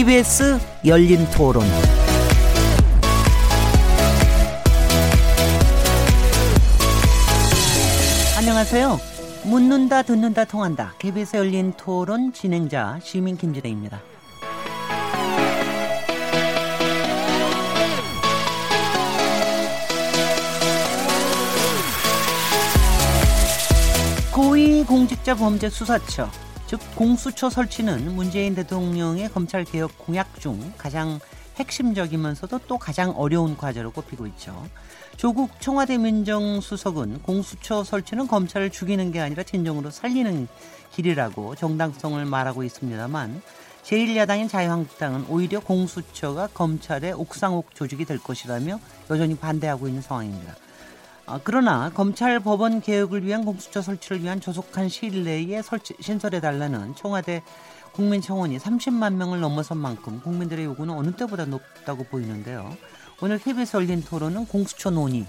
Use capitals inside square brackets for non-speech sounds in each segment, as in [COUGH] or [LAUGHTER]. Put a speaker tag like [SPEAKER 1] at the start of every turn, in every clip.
[SPEAKER 1] KBS 열린 토론. 안녕하세요. 묻는다, 듣는다, 통한다. KBS 열린 토론 진행자 시민 김진혜입니다. 고위공직자 범죄 수사처, 즉 공수처 설치는 문재인 대통령의 검찰 개혁 공약 중 가장 핵심적이면서도 또 가장 어려운 과제로 꼽히고 있죠. 조국 청와대 민정수석은 공수처 설치는 검찰을 죽이는 게 아니라 진정으로 살리는 길이라고 정당성을 말하고 있습니다만 제1야당인 자유한국당은 오히려 공수처가 검찰의 옥상옥 조직이 될 것이라며 여전히 반대하고 있는 상황입니다. 아, 그러나 검찰 법원 개혁을 위한 공수처 설치를 위한 조속한 시일 내에 설치, 신설해달라는 청와대 국민청원이 30만 명을 넘어선 만큼 국민들의 요구는 어느 때보다 높다고 보이는데요. 오늘 KBS 열린 토론은 공수처 논의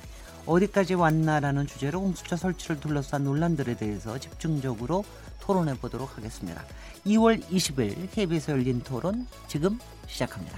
[SPEAKER 1] 어디까지 왔나라는 주제로 공수처 설치를 둘러싼 논란들에 대해서 집중적으로 토론해 보도록 하겠습니다. 2월 20일 KBS 열린 토론 지금 시작합니다.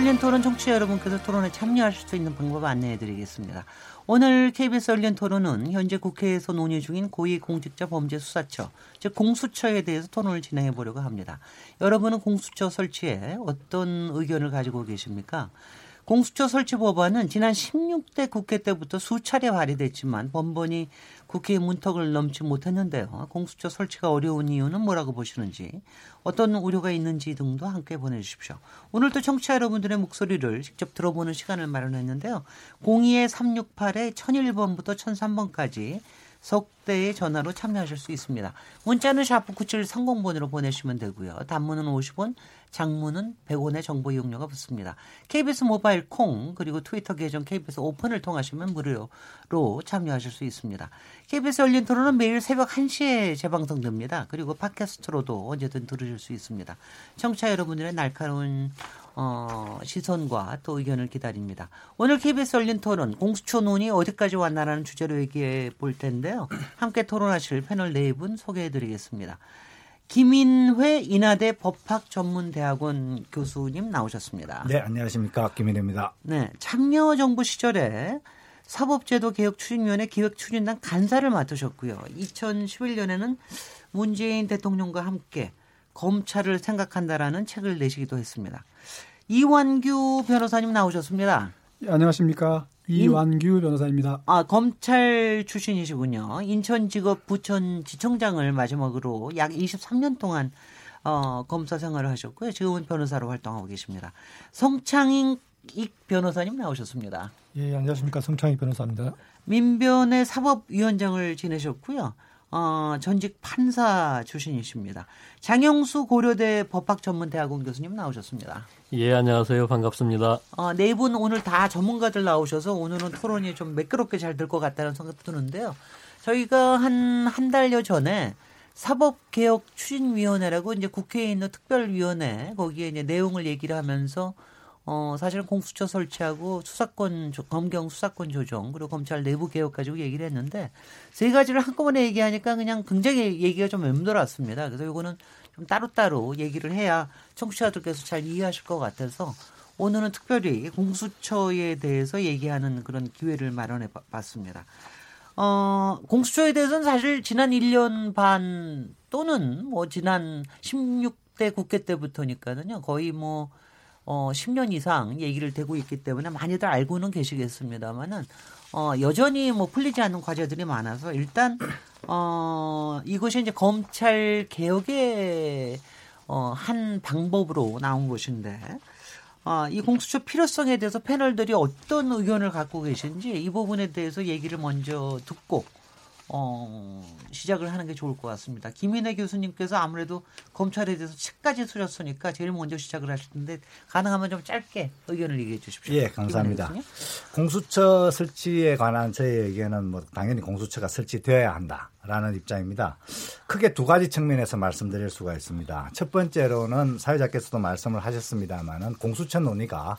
[SPEAKER 1] 열린 토론 청취자 여러분께서 토론에 참여하실 수 있는 방법 안내해 드리겠습니다. 오늘 KBS 열린 토론은 현재 국회에서 논의 중인 고위공직자 범죄수사처, 즉 공수처에 대해서 토론을 진행해 보려고 합니다. 여러분은 공수처 설치에 어떤 의견을 가지고 계십니까? 공수처 설치 법안은 지난 16대 국회 때부터 수차례 발의됐지만 번번이 국회 문턱을 넘지 못했는데요. 공수처 설치가 어려운 이유는 뭐라고 보시는지 어떤 우려가 있는지 등도 함께 보내주십시오. 오늘도 청취자 여러분들의 목소리를 직접 들어보는 시간을 마련했는데요. 02-368에 1001번부터 1003번까지 석대의 전화로 참여하실 수 있습니다. 문자는 샤프 9730번으로 보내시면 되고요. 단문은 50원, 장문은 100원의 정보 이용료가 붙습니다. KBS 모바일 콩 그리고 트위터 계정 KBS 오픈을 통하시면 무료로 참여하실 수 있습니다. KBS 열린 토론은 매일 새벽 1시에 재방송됩니다. 그리고 팟캐스트로도 언제든 들으실 수 있습니다. 청취자 여러분들의 날카로운 어, 시선과 또 의견을 기다립니다. 오늘 KBS 열린 토론 공수처 논의 어디까지 왔나라는 주제로 얘기해 볼 텐데요. 함께 토론하실 패널 네 분 소개해 드리겠습니다. 김인회 인하대 법학전문대학원 교수님 나오셨습니다.
[SPEAKER 2] 네, 안녕하십니까. 김인회입니다.
[SPEAKER 1] 네, 참여 정부 시절에 사법제도 개혁 추진위원회 기획 추진단 간사를 맡으셨고요. 2011년에는 문재인 대통령과 함께 검찰을 생각한다라는 책을 내시기도 했습니다. 이완규 변호사님 나오셨습니다.
[SPEAKER 3] 네, 안녕하십니까. 이완규 변호사입니다.
[SPEAKER 1] 아, 검찰 출신이시군요. 인천지검 부천지청장을 마지막으로 약 23년 동안 어, 검사 생활을 하셨고요. 지금은 변호사로 활동하고 계십니다. 성창익 변호사님 나오셨습니다.
[SPEAKER 3] 예, 안녕하십니까. 성창익 변호사입니다.
[SPEAKER 1] 민변의 사법위원장을 지내셨고요. 어, 전직 판사 출신이십니다. 장영수 고려대 법학전문대학원 교수님 나오셨습니다.
[SPEAKER 4] 예, 안녕하세요. 반갑습니다.
[SPEAKER 1] 어, 네 분 오늘 다 전문가들 나오셔서 오늘은 토론이 좀 매끄럽게 잘 될 것 같다는 생각도 드는데요. 저희가 한, 한 달여 전에 사법개혁 추진위원회라고 이제 국회에 있는 특별위원회 거기에 이제 내용을 얘기를 하면서 어, 사실은 공수처 설치하고 수사권, 검경 수사권 조정, 그리고 검찰 내부 개혁 가지고 얘기를 했는데 세 가지를 한꺼번에 얘기하니까 그냥 굉장히 얘기가 좀 맴돌았습니다. 그래서 이거는 좀 따로따로 얘기를 해야 청취자들께서 잘 이해하실 것 같아서 오늘은 특별히 공수처에 대해서 얘기하는 그런 기회를 마련해 봤습니다. 어, 공수처에 대해서는 사실 지난 1년 반 또는 뭐 지난 16대 국회 때부터니까는요, 거의 뭐 어, 10년 이상 얘기를 되고 있기 때문에 많이들 알고는 계시겠습니다만은 어, 여전히 뭐 풀리지 않는 과제들이 많아서 일단 어, 이것이 이제 검찰 개혁의 어, 한 방법으로 나온 것인데 어, 이 공수처 필요성에 대해서 패널들이 어떤 의견을 갖고 계신지 이 부분에 대해서 얘기를 먼저 듣고 어, 시작을 하는 게 좋을 것 같습니다. 김인혜 교수님께서 아무래도 검찰에 대해서 책까지 쓰셨으니까 제일 먼저 시작을 하실 텐데 가능하면 좀 짧게 의견을 얘기해 주십시오.
[SPEAKER 2] 예, 감사합니다. 공수처 설치에 관한 저의 의견은 뭐 당연히 공수처가 설치되어야 한다라는 입장입니다. 크게 두 가지 측면에서 말씀드릴 수가 있습니다. 첫 번째로는 사회자께서도 말씀을 하셨습니다만은 공수처 논의가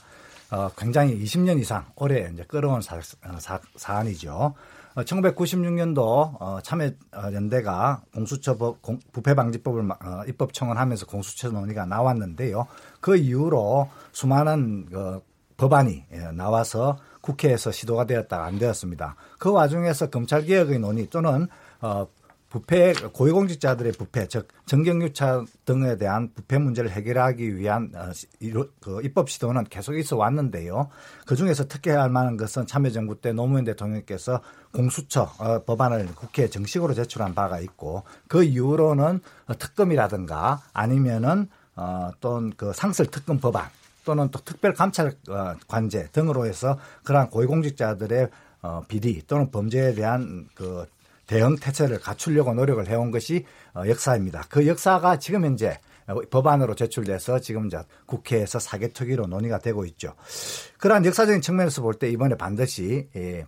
[SPEAKER 2] 어, 굉장히 20년 이상 오래 이제 끌어온 사, 사, 사안이죠. 1996년도 어, 참여연대가 공수처법 부패방지법을 어, 입법 청원하면서 공수처 논의가 나왔는데요. 그 이후로 수많은 그 법안이 예, 나와서 국회에서 시도가 되었다가 안 되었습니다. 그 와중에서 검찰개혁의 논의 또는 어, 부패 고위공직자들의 부패 즉 정경유착 등에 대한 부패 문제를 해결하기 위한 어, 그 입법 시도는 계속 있어 왔는데요. 그 중에서 특히할 만한 것은 참여정부 때 노무현 대통령께서 공수처 어, 법안을 국회에 정식으로 제출한 바가 있고 그 이후로는 특검이라든가 아니면은 어, 또는 그 상설 특검 법안 또는 또 특별 감찰 관제 등으로 해서 그러한 고위공직자들의 어, 비리 또는 범죄에 대한 그 대응 태세를 갖추려고 노력을 해온 것이 어, 역사입니다. 그 역사가 지금 현재 법안으로 제출돼서 지금 이제 국회에서 사개특위로 논의가 되고 있죠. 그러한 역사적인 측면에서 볼 때 이번에 반드시 예,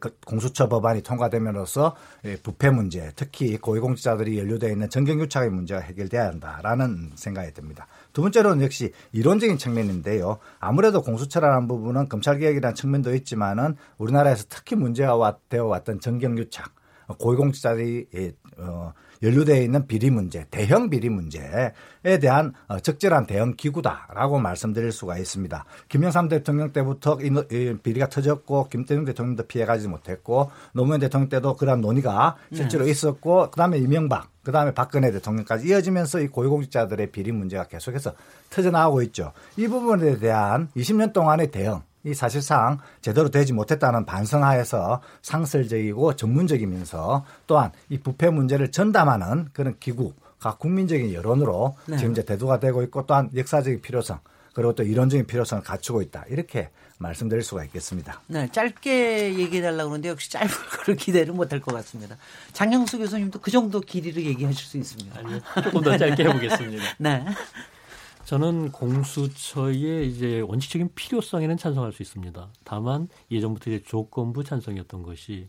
[SPEAKER 2] 그 공수처 법안이 통과되면로써 예, 부패 문제, 특히 고위공직자들이 연루되어 있는 정경유착의 문제가 해결돼야 한다라는 생각이 듭니다. 두 번째로는 역시 이론적인 측면인데요. 아무래도 공수처라는 부분은 검찰개혁이라는 측면도 있지만은 우리나라에서 특히 문제가 되어 왔던 정경유착, 고위공직자들이 예, 어, 연루되어 있는 비리 문제, 대형 비리 문제에 대한 어, 적절한 대응 기구다라고 말씀드릴 수가 있습니다. 김영삼 대통령 때부터 이 비리가 터졌고 김대중 대통령도 피해가지 못했고 노무현 대통령 때도 그런 논의가 실제로 네. 있었고 그다음에 이명박 그다음에 박근혜 대통령까지 이어지면서 이 고위공직자들의 비리 문제가 계속해서 터져나오고 있죠. 이 부분에 대한 20년 동안의 대응 이 사실상 제대로 되지 못했다는 반성하에서 상설적이고 전문적이면서 또한 이 부패 문제를 전담하는 그런 기구가 국민적인 여론으로 네. 지금 이제 대두가 되고 있고 또한 역사적인 필요성 그리고 또 이론적인 필요성을 갖추고 있다 이렇게 말씀드릴 수가 있겠습니다.
[SPEAKER 1] 네, 짧게 얘기해 달라고 그러는데 역시 짧은 [LAUGHS] 거를 기대를 못할 것 같습니다. 장영수 교수님도 그 정도 길이로 얘기하실 수 있습니다.
[SPEAKER 4] 아니요, 조금 더 짧게 해보겠습니다. [LAUGHS]
[SPEAKER 1] 네.
[SPEAKER 4] 저는 공수처의 이제 원칙적인 필요성에는 찬성할 수 있습니다. 다만 예전부터 이제 조건부 찬성이었던 것이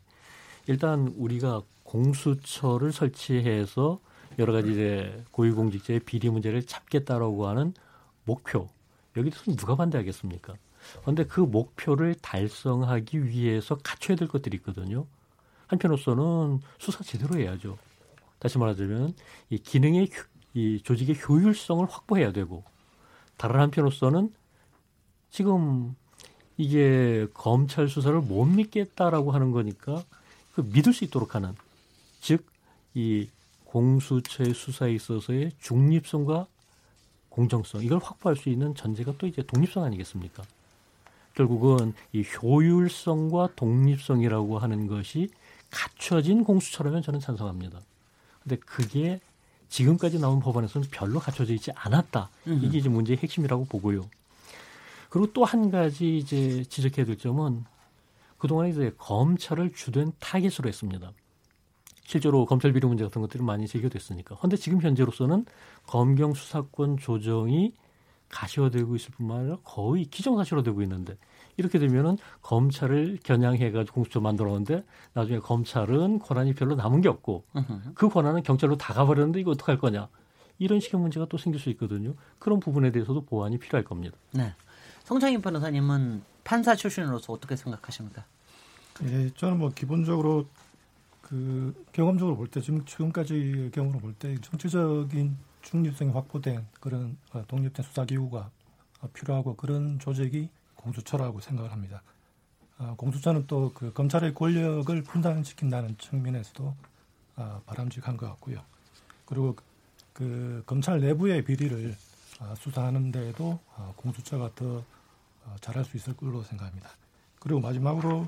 [SPEAKER 4] 일단 우리가 공수처를 설치해서 여러 가지 이제 고위공직자의 비리 문제를 잡겠다라고 하는 목표 여기서 누가 반대하겠습니까? 그런데 그 목표를 달성하기 위해서 갖춰야 될 것들이 있거든요. 한편으로서는 수사 제대로 해야죠. 다시 말하자면 이 기능의 이 조직의 효율성을 확보해야 되고 다른 한편으로서는 지금 이게 검찰 수사를 못 믿겠다라고 하는 거니까 그 믿을 수 있도록 하는 즉 이 공수처의 수사에 있어서의 중립성과 공정성 이걸 확보할 수 있는 전제가 또 이제 독립성 아니겠습니까? 결국은 이 효율성과 독립성이라고 하는 것이 갖춰진 공수처라면 저는 찬성합니다. 근데 그게 지금까지 나온 법안에서는 별로 갖춰져 있지 않았다. 이게 이제 문제의 핵심이라고 보고요. 그리고 또 한 가지 이제 지적해야 될 점은 그동안에 이제 검찰을 주된 타겟으로 했습니다. 실제로 검찰 비리 문제 같은 것들이 많이 제기됐으니까. 그런데 지금 현재로서는 검경 수사권 조정이 가시화되고 있을 뿐만 아니라 거의 기정사실화되고 있는데 이렇게 되면은 검찰을 겨냥해가지고 공수처 만들었는데 나중에 검찰은 권한이 별로 남은 게 없고 그 권한은 경찰로 다 가버렸는데 이거 어떡할 거냐 이런 식의 문제가 또 생길 수 있거든요. 그런 부분에 대해서도 보완이 필요할 겁니다.
[SPEAKER 1] 네. 성창인 변호사님은 판사 출신으로서 어떻게 생각하십니까?
[SPEAKER 3] 예, 저는 뭐 기본적으로 그 경험적으로 볼 때 지금 지금까지 경험으로 볼 때 정치적인 중립성이 확보된 그런 어, 독립된 수사기구가 필요하고 그런 조직이 공수처라고 생각을 합니다. 아, 공수처는 또 그 검찰의 권력을 분단시킨다는 측면에서도 아, 바람직한 것 같고요. 그리고 그 검찰 내부의 비리를 아, 수사하는 데에도 아, 공수처가 더 아, 잘할 수 있을 걸로 생각합니다. 그리고 마지막으로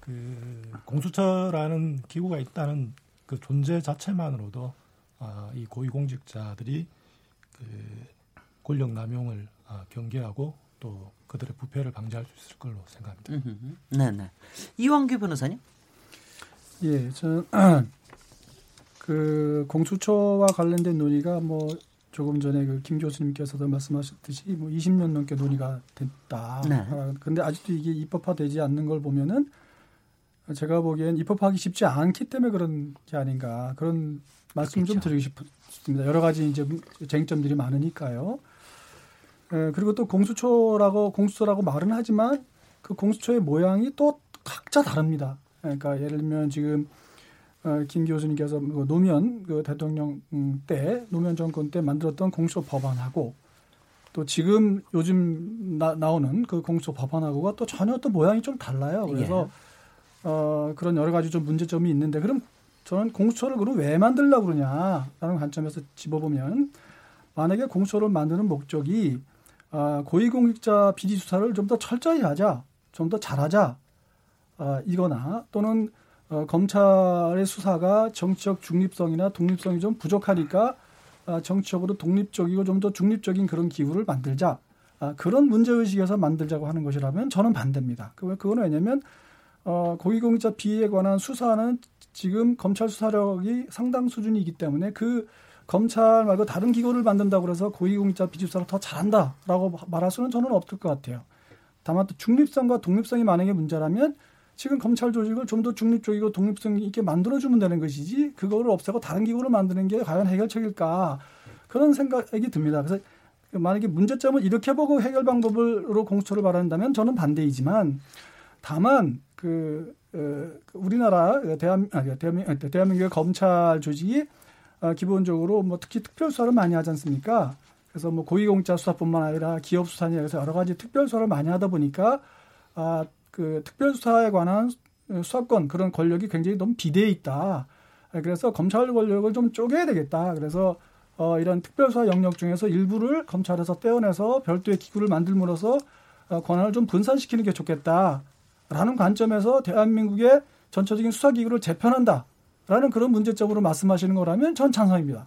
[SPEAKER 3] 그 공수처라는 기구가 있다는 그 존재 자체만으로도 아, 이 고위공직자들이 그 권력 남용을 아, 경계하고 또 그들의 부패를 방지할 수 있을 걸로 생각합니다.
[SPEAKER 1] 네네. 이왕규 변호사님?
[SPEAKER 5] 예, 저는 [CLEARS THROAT] 그 공수처와 관련된 논의가 뭐 조금 전에 그 김 교수님께서도 말씀하셨듯이 뭐 20년 넘게 논의가 됐다.
[SPEAKER 1] 네.
[SPEAKER 5] 아, 근데 아직도 이게 입법화되지 않는 걸 보면은 제가 보기엔 입법하기 쉽지 않기 때문에 그런 게 아닌가 그런 말씀 좀
[SPEAKER 1] 그렇죠.
[SPEAKER 5] 드리고 싶습니다. 여러 가지 이제 쟁점들이 많으니까요. 에, 그리고 또 공수처라고 공수처라고 말은 하지만 그 공수처의 모양이 또 각자 다릅니다. 그러니까 예를 들면 지금 어, 김 교수님께서 그 노무현 그 대통령 음, 때 노무현 정권 때 만들었던 공수처 법안하고 또 지금 요즘 나, 나오는 그 공수처 법안하고가 또 전혀 또 모양이 좀 달라요. 그래서 어, 그런 여러 가지 좀 문제점이 있는데 그럼 저는 공수처를 그럼 왜 만들려고 그러냐라는 관점에서 집어보면 만약에 공수처를 만드는 목적이 아, 고위공직자 비리 수사를 좀 더 철저히 하자, 좀 더 잘하자, 아, 이거나 또는 어, 검찰의 수사가 정치적 중립성이나 독립성이 좀 부족하니까 아, 정치적으로 독립적이고 좀 더 중립적인 그런 기구를 만들자. 아, 그런 문제의식에서 만들자고 하는 것이라면 저는 반대입니다. 그, 그건 왜냐면, 어, 고위공직자 비리에 관한 수사는 지금 검찰 수사력이 상당 수준이기 때문에 그 검찰 말고 다른 기구를 만든다고 그래서 고위공직자 비리 수사를 더 잘한다라고 말할 수는 저는 없을 것 같아요. 다만 또 중립성과 독립성이 만약에 문제라면 지금 검찰 조직을 좀 더 중립적이고 독립성 있게 만들어주면 되는 것이지 그거를 없애고 다른 기구를 만드는 게 과연 해결책일까 그런 생각이 듭니다. 그래서 만약에 문제점을 이렇게 보고 해결 방법으로 공수처를 말한다면 저는 반대이지만 다만 그 어, 우리나라 대한 아, 대한민 대한민국의 검찰 조직이 어, 기본적으로 뭐 특히 특별 수사를 많이 하지 않습니까? 그래서 뭐 고위공직자 수사뿐만 아니라 기업 수사니 해서 여러 가지 특별 수사를 많이 하다 보니까 아, 그 특별 수사에 관한 수사권 그런 권력이 굉장히 너무 비대해 있다. 그래서 검찰 권력을 좀 쪼개야 되겠다. 그래서 어, 이런 특별 수사 영역 중에서 일부를 검찰에서 떼어내서 별도의 기구를 만들므로써 어, 권한을 좀 분산시키는 게 좋겠다라는 관점에서 대한민국의 전체적인 수사 기구를 재편한다 라는 그런 문제점으로 말씀하시는 거라면 전 찬성입니다.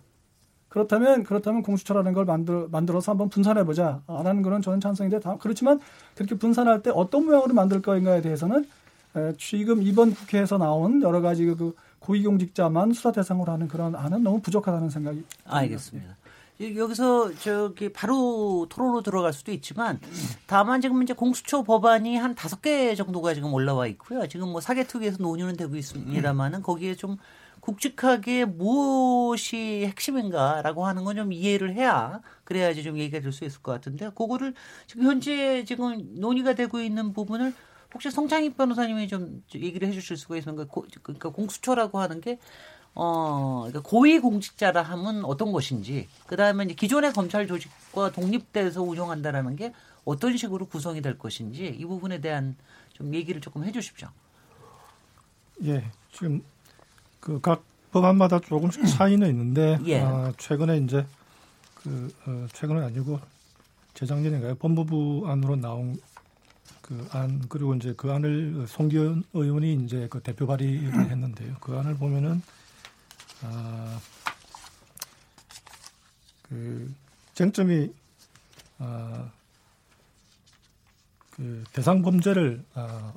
[SPEAKER 5] 그렇다면 그렇다면 공수처라는 걸 만들 만들어서 한번 분산해 보자 라는 거는 저는 찬성인데 다, 그렇지만 그렇게 분산할 때 어떤 모양으로 만들 거인가에 대해서는 에, 지금 이번 국회에서 나온 여러 가지 그 고위공직자만 수사 대상으로 하는 그런 안은 너무 부족하다는 생각이
[SPEAKER 1] 알겠습니다. 여기서 저기 바로 토론으로 들어갈 수도 있지만 다만 지금 이제 공수처 법안이 한 다섯 개 정도가 지금 올라와 있고요. 지금 뭐 사개특위에서 논의는 되고 있습니다만은 거기에 좀 굵직하게 무엇이 핵심인가라고 하는 건 좀 이해를 해야 그래야지 좀 얘기가 될 수 있을 것 같은데 그거를 지금 현재 지금 논의가 되고 있는 부분을 혹시 송창익 변호사님이 좀 얘기를 해주실 수가 있으면 그러니까 공수처라고 하는 게 어, 그러니까 고위 공직자라 하면 어떤 것인지, 그 다음에 기존의 검찰 조직과 독립돼서 운영한다라는 게 어떤 식으로 구성이 될 것인지 이 부분에 대한 좀 얘기를 조금 해 주십시오.
[SPEAKER 3] 예, 지금 그 각 법안마다 조금씩 차이는 있는데,
[SPEAKER 1] 예.
[SPEAKER 3] 아, 최근에 이제 그, 어, 최근은 아니고 재작년인가요? 법무부 안으로 나온 그 안, 그리고 이제 그 안을 송기현 의원이 이제 그 대표 발의를 했는데요. 그 안을 보면은 아, 그 쟁점이 아, 그 대상 범죄를 아,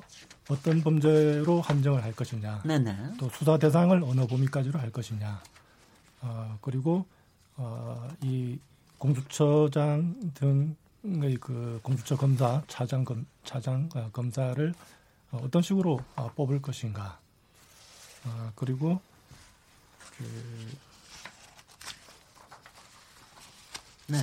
[SPEAKER 3] 어떤 범죄로 한정을 할 것이냐,
[SPEAKER 1] 네네.
[SPEAKER 3] 또 수사 대상을 어느 범위까지로 할 것이냐, 아, 그리고 어, 이 공수처장 등의 그 공수처 검사, 차장 검 차장 어, 검사를 어, 어떤 식으로 어, 뽑을 것인가, 아, 그리고 그,
[SPEAKER 1] 네.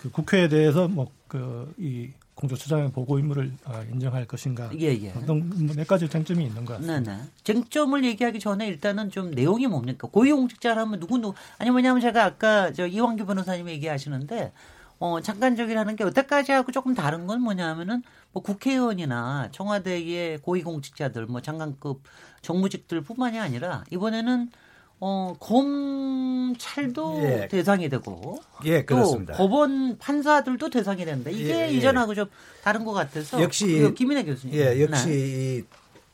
[SPEAKER 3] 그 국회에 대해서 뭐그이 공수처장의 보고 임무를 아, 인정할 것인가
[SPEAKER 1] 예, 예.
[SPEAKER 3] 뭐몇 가지 쟁점이 있는 것 같습니다.
[SPEAKER 1] 네네. 쟁점을 얘기하기 전에 일단은 좀 내용이 뭡니까? 고위공직자라면 누구 누구 아니 뭐냐면 제가 아까 저 이왕규 변호사님이 얘기하시는데 어 잠깐 저기라는 게 여태까지 하고 조금 다른 건 뭐냐면은 뭐 국회의원이나 청와대의 고위공직자들 뭐 장관급 정무직들뿐만이 아니라 이번에는 어 검찰도
[SPEAKER 2] 예.
[SPEAKER 1] 대상이 되고
[SPEAKER 2] 예,
[SPEAKER 1] 또
[SPEAKER 2] 그렇습니다.
[SPEAKER 1] 법원 판사들도 대상이 된다. 이게
[SPEAKER 2] 예, 예.
[SPEAKER 1] 이전하고 좀 다른 것 같아서
[SPEAKER 2] 역시
[SPEAKER 1] 그 김인혜 교수님.
[SPEAKER 2] 예, 역시
[SPEAKER 1] 네.
[SPEAKER 2] 이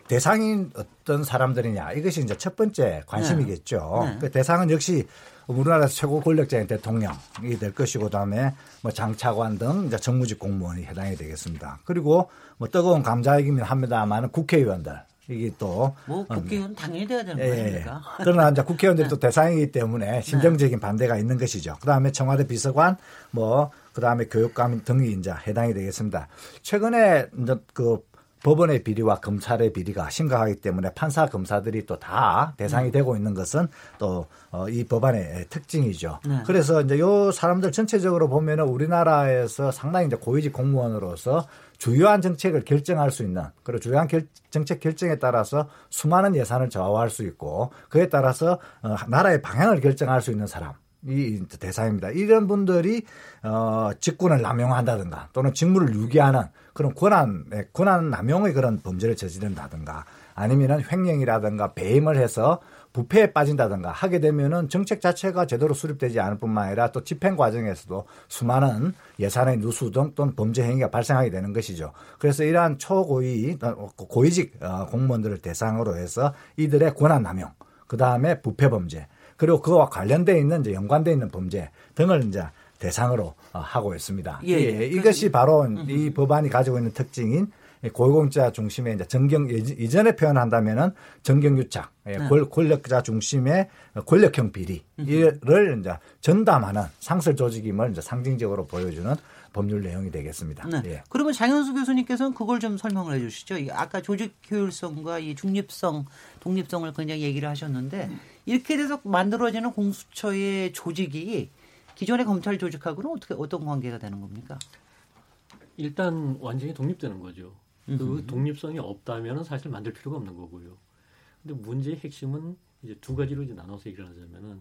[SPEAKER 2] 대상인 어떤 사람들이냐 이것이 이제 첫 번째 관심이겠죠.
[SPEAKER 1] 네. 네.
[SPEAKER 2] 그 대상은 역시 우리나라 최고 권력자인 대통령이 될 것이고 그다음에 뭐 장차관 등 이제 정무직 공무원이 해당이 되겠습니다. 그리고 뭐 뜨거운 감자이기는 합니다만은 국회의원들 이게 또
[SPEAKER 1] 뭐 국회의원 당연히 돼야 되는
[SPEAKER 2] 예.
[SPEAKER 1] 거니까.
[SPEAKER 2] 그러나 이제 [LAUGHS] 국회의원들이 또 대상이기 때문에 심정적인 반대가 있는 것이죠. 그 다음에 청와대 비서관 뭐 그 다음에 교육감 등이 이제 해당이 되겠습니다. 최근에 이제 그 법원의 비리와 검찰의 비리가 심각하기 때문에 판사 검사들이 또 다 대상이 되고 있는 것은 또 이 법안의 특징이죠.
[SPEAKER 1] 네.
[SPEAKER 2] 그래서 이제 요 사람들 전체적으로 보면은 우리나라에서 상당히 이제 고위직 공무원으로서 주요한 정책을 결정할 수 있는 그리고 주요한 결- 정책 결정에 따라서 수많은 예산을 좌우할 수 있고 그에 따라서 어, 나라의 방향을 결정할 수 있는 사람. 이 대상입니다. 이런 분들이 어 직권을 남용한다든가 또는 직무를 유기하는 그런 권한 권한 남용의 그런 범죄를 저지른다든가 아니면은 횡령이라든가 배임을 해서 부패에 빠진다든가 하게 되면은 정책 자체가 제대로 수립되지 않을 뿐만 아니라 또 집행 과정에서도 수많은 예산의 누수 등 또는 범죄 행위가 발생하게 되는 것이죠. 그래서 이러한 초고위 어, 고위직 어, 공무원들을 대상으로 해서 이들의 권한 남용, 그 다음에 부패 범죄, 그리고 그와 관련돼 있는 이제 연관돼 있는 범죄 등을 이제 대상으로 어, 하고 있습니다.
[SPEAKER 1] 예, 예.
[SPEAKER 2] 예, 이것이 바로 이 법안이 가지고 있는 특징인 고위공직자 중심의 이제 정경 예- 이전에 표현한다면은 정경유착, 예,
[SPEAKER 1] 네.
[SPEAKER 2] 권- 권력자 중심의 권력형 비리를 이제 전담하는 상설 조직임을 이제 상징적으로 보여주는 법률 내용이 되겠습니다.
[SPEAKER 1] 네.
[SPEAKER 2] 예.
[SPEAKER 1] 그러면 장현수 교수님께서는 그걸 좀 설명을 해 주시죠. 이 아까 조직 효율성과 이 중립성, 독립성을 굉장히 얘기를 하셨는데 이렇게 돼서 만들어지는 공수처의 조직이 기존의 검찰 조직하고는 어떻게 어떤 관계가 되는 겁니까?
[SPEAKER 4] 일단 완전히 독립되는 거죠. 그 독립성이 없다면 사실 만들 필요가 없는 거고요. 근데 문제의 핵심은 이제 두 가지로 이제 나눠서 얘기를 하자면은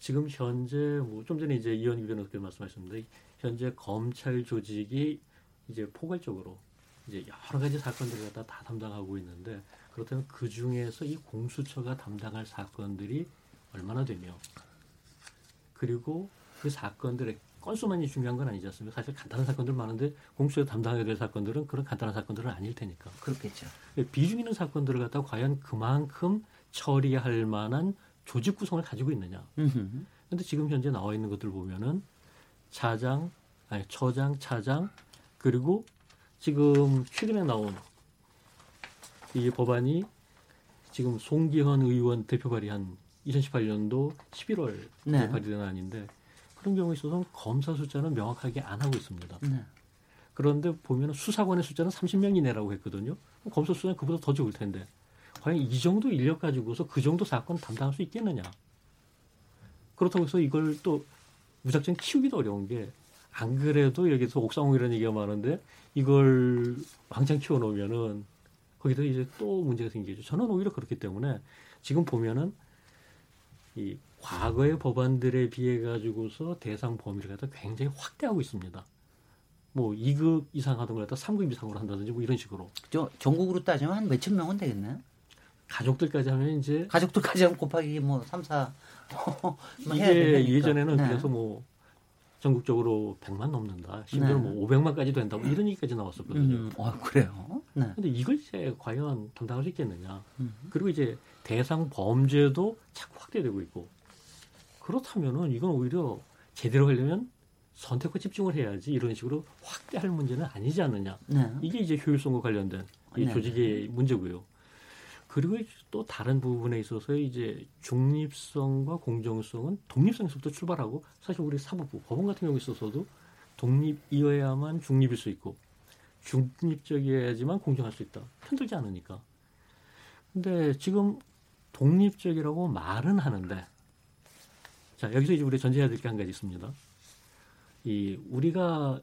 [SPEAKER 4] 지금 현재 뭐 좀 전에 이제 이현희 변호사께서 말씀하셨는데 현재 검찰 조직이 이제 포괄적으로 이제 여러 가지 사건들을 갖다 다 담당하고 있는데 그렇다면 그 중에서 이 공수처가 담당할 사건들이 얼마나 되며 그리고 그 사건들의 건수만이 중요한 건 아니지 않습니까? 사실 간단한 사건들 많은데 공수처가 담당하게 될 사건들은 그런 간단한 사건들은 아닐 테니까.
[SPEAKER 1] 그렇겠죠.
[SPEAKER 4] 비중 있는 사건들을 갖다 과연 그만큼 처리할 만한 조직 구성을 가지고 있느냐. 근데 지금 현재 나와 있는 것들 보면은 차장, 아니 처장, 차장 그리고 지금 최근에 나온 이 법안이 지금 송기헌 의원 대표 발의한 2018년도 11월
[SPEAKER 1] 네.
[SPEAKER 4] 발의된 안인데 그런 경우에 있어서는 검사 숫자는 명확하게 안 하고 있습니다.
[SPEAKER 1] 네.
[SPEAKER 4] 그런데 보면 수사관의 숫자는 30명 이내라고 했거든요. 검사 숫자는 그보다 더 적을 텐데 과연 이 정도 인력 가지고서 그 정도 사건 담당할 수 있겠느냐? 그렇다고 해서 이걸 또 무작정 키우기도 어려운 게 안 그래도 여기서 옥상홍이라는 얘기가 많은데 이걸 왕창 키워놓으면은 거기다 이제 또 문제가 생기죠. 저는 오히려 그렇기 때문에 지금 보면은 이 과거의 법안들에 비해 가지고서 대상 범위를 갖다 굉장히 확대하고 있습니다. 뭐 2급 이상 하던 걸 갖다 3급 이상으로 한다든지 뭐 이런 식으로
[SPEAKER 1] 저 전국으로 따지면 한 몇천 명은 되겠나요?
[SPEAKER 4] 가족들까지 하면 이제
[SPEAKER 1] 가족들까지 하면 곱하기 뭐 3, 4뭐
[SPEAKER 4] 이게. 예전에는
[SPEAKER 1] 네.
[SPEAKER 4] 그래서 뭐 전국적으로 100만 넘는다. 심지어
[SPEAKER 1] 네.
[SPEAKER 4] 뭐 500만까지 된다. 뭐 이런 얘기까지 나왔었거든요.
[SPEAKER 1] 음, 어, 그래요. 네.
[SPEAKER 4] 근데 이걸 이제 과연 담당할 수 있겠느냐.
[SPEAKER 1] 음.
[SPEAKER 4] 그리고 이제 대상 범죄도 자꾸 확대되고 있고 그렇다면은 이건 오히려 제대로 하려면 선택과 집중을 해야지 이런 식으로 확대할 문제는 아니지 않느냐.
[SPEAKER 1] 네.
[SPEAKER 4] 이게 이제 효율성과 관련된 이
[SPEAKER 1] 네.
[SPEAKER 4] 조직의 문제고요. 그리고 또 다른 부분에 있어서 이제 중립성과 공정성은 독립성에서부터 출발하고 사실 우리 사법부 법원 같은 경우에 있어서도 독립이어야만 중립일 수 있고 중립적이어야지만 공정할 수 있다. 편들지 않으니까. 근데 지금 독립적이라고 말은 하는데 자 여기서 이제 우리 전제해야 될 게 한 가지 있습니다. 이 우리가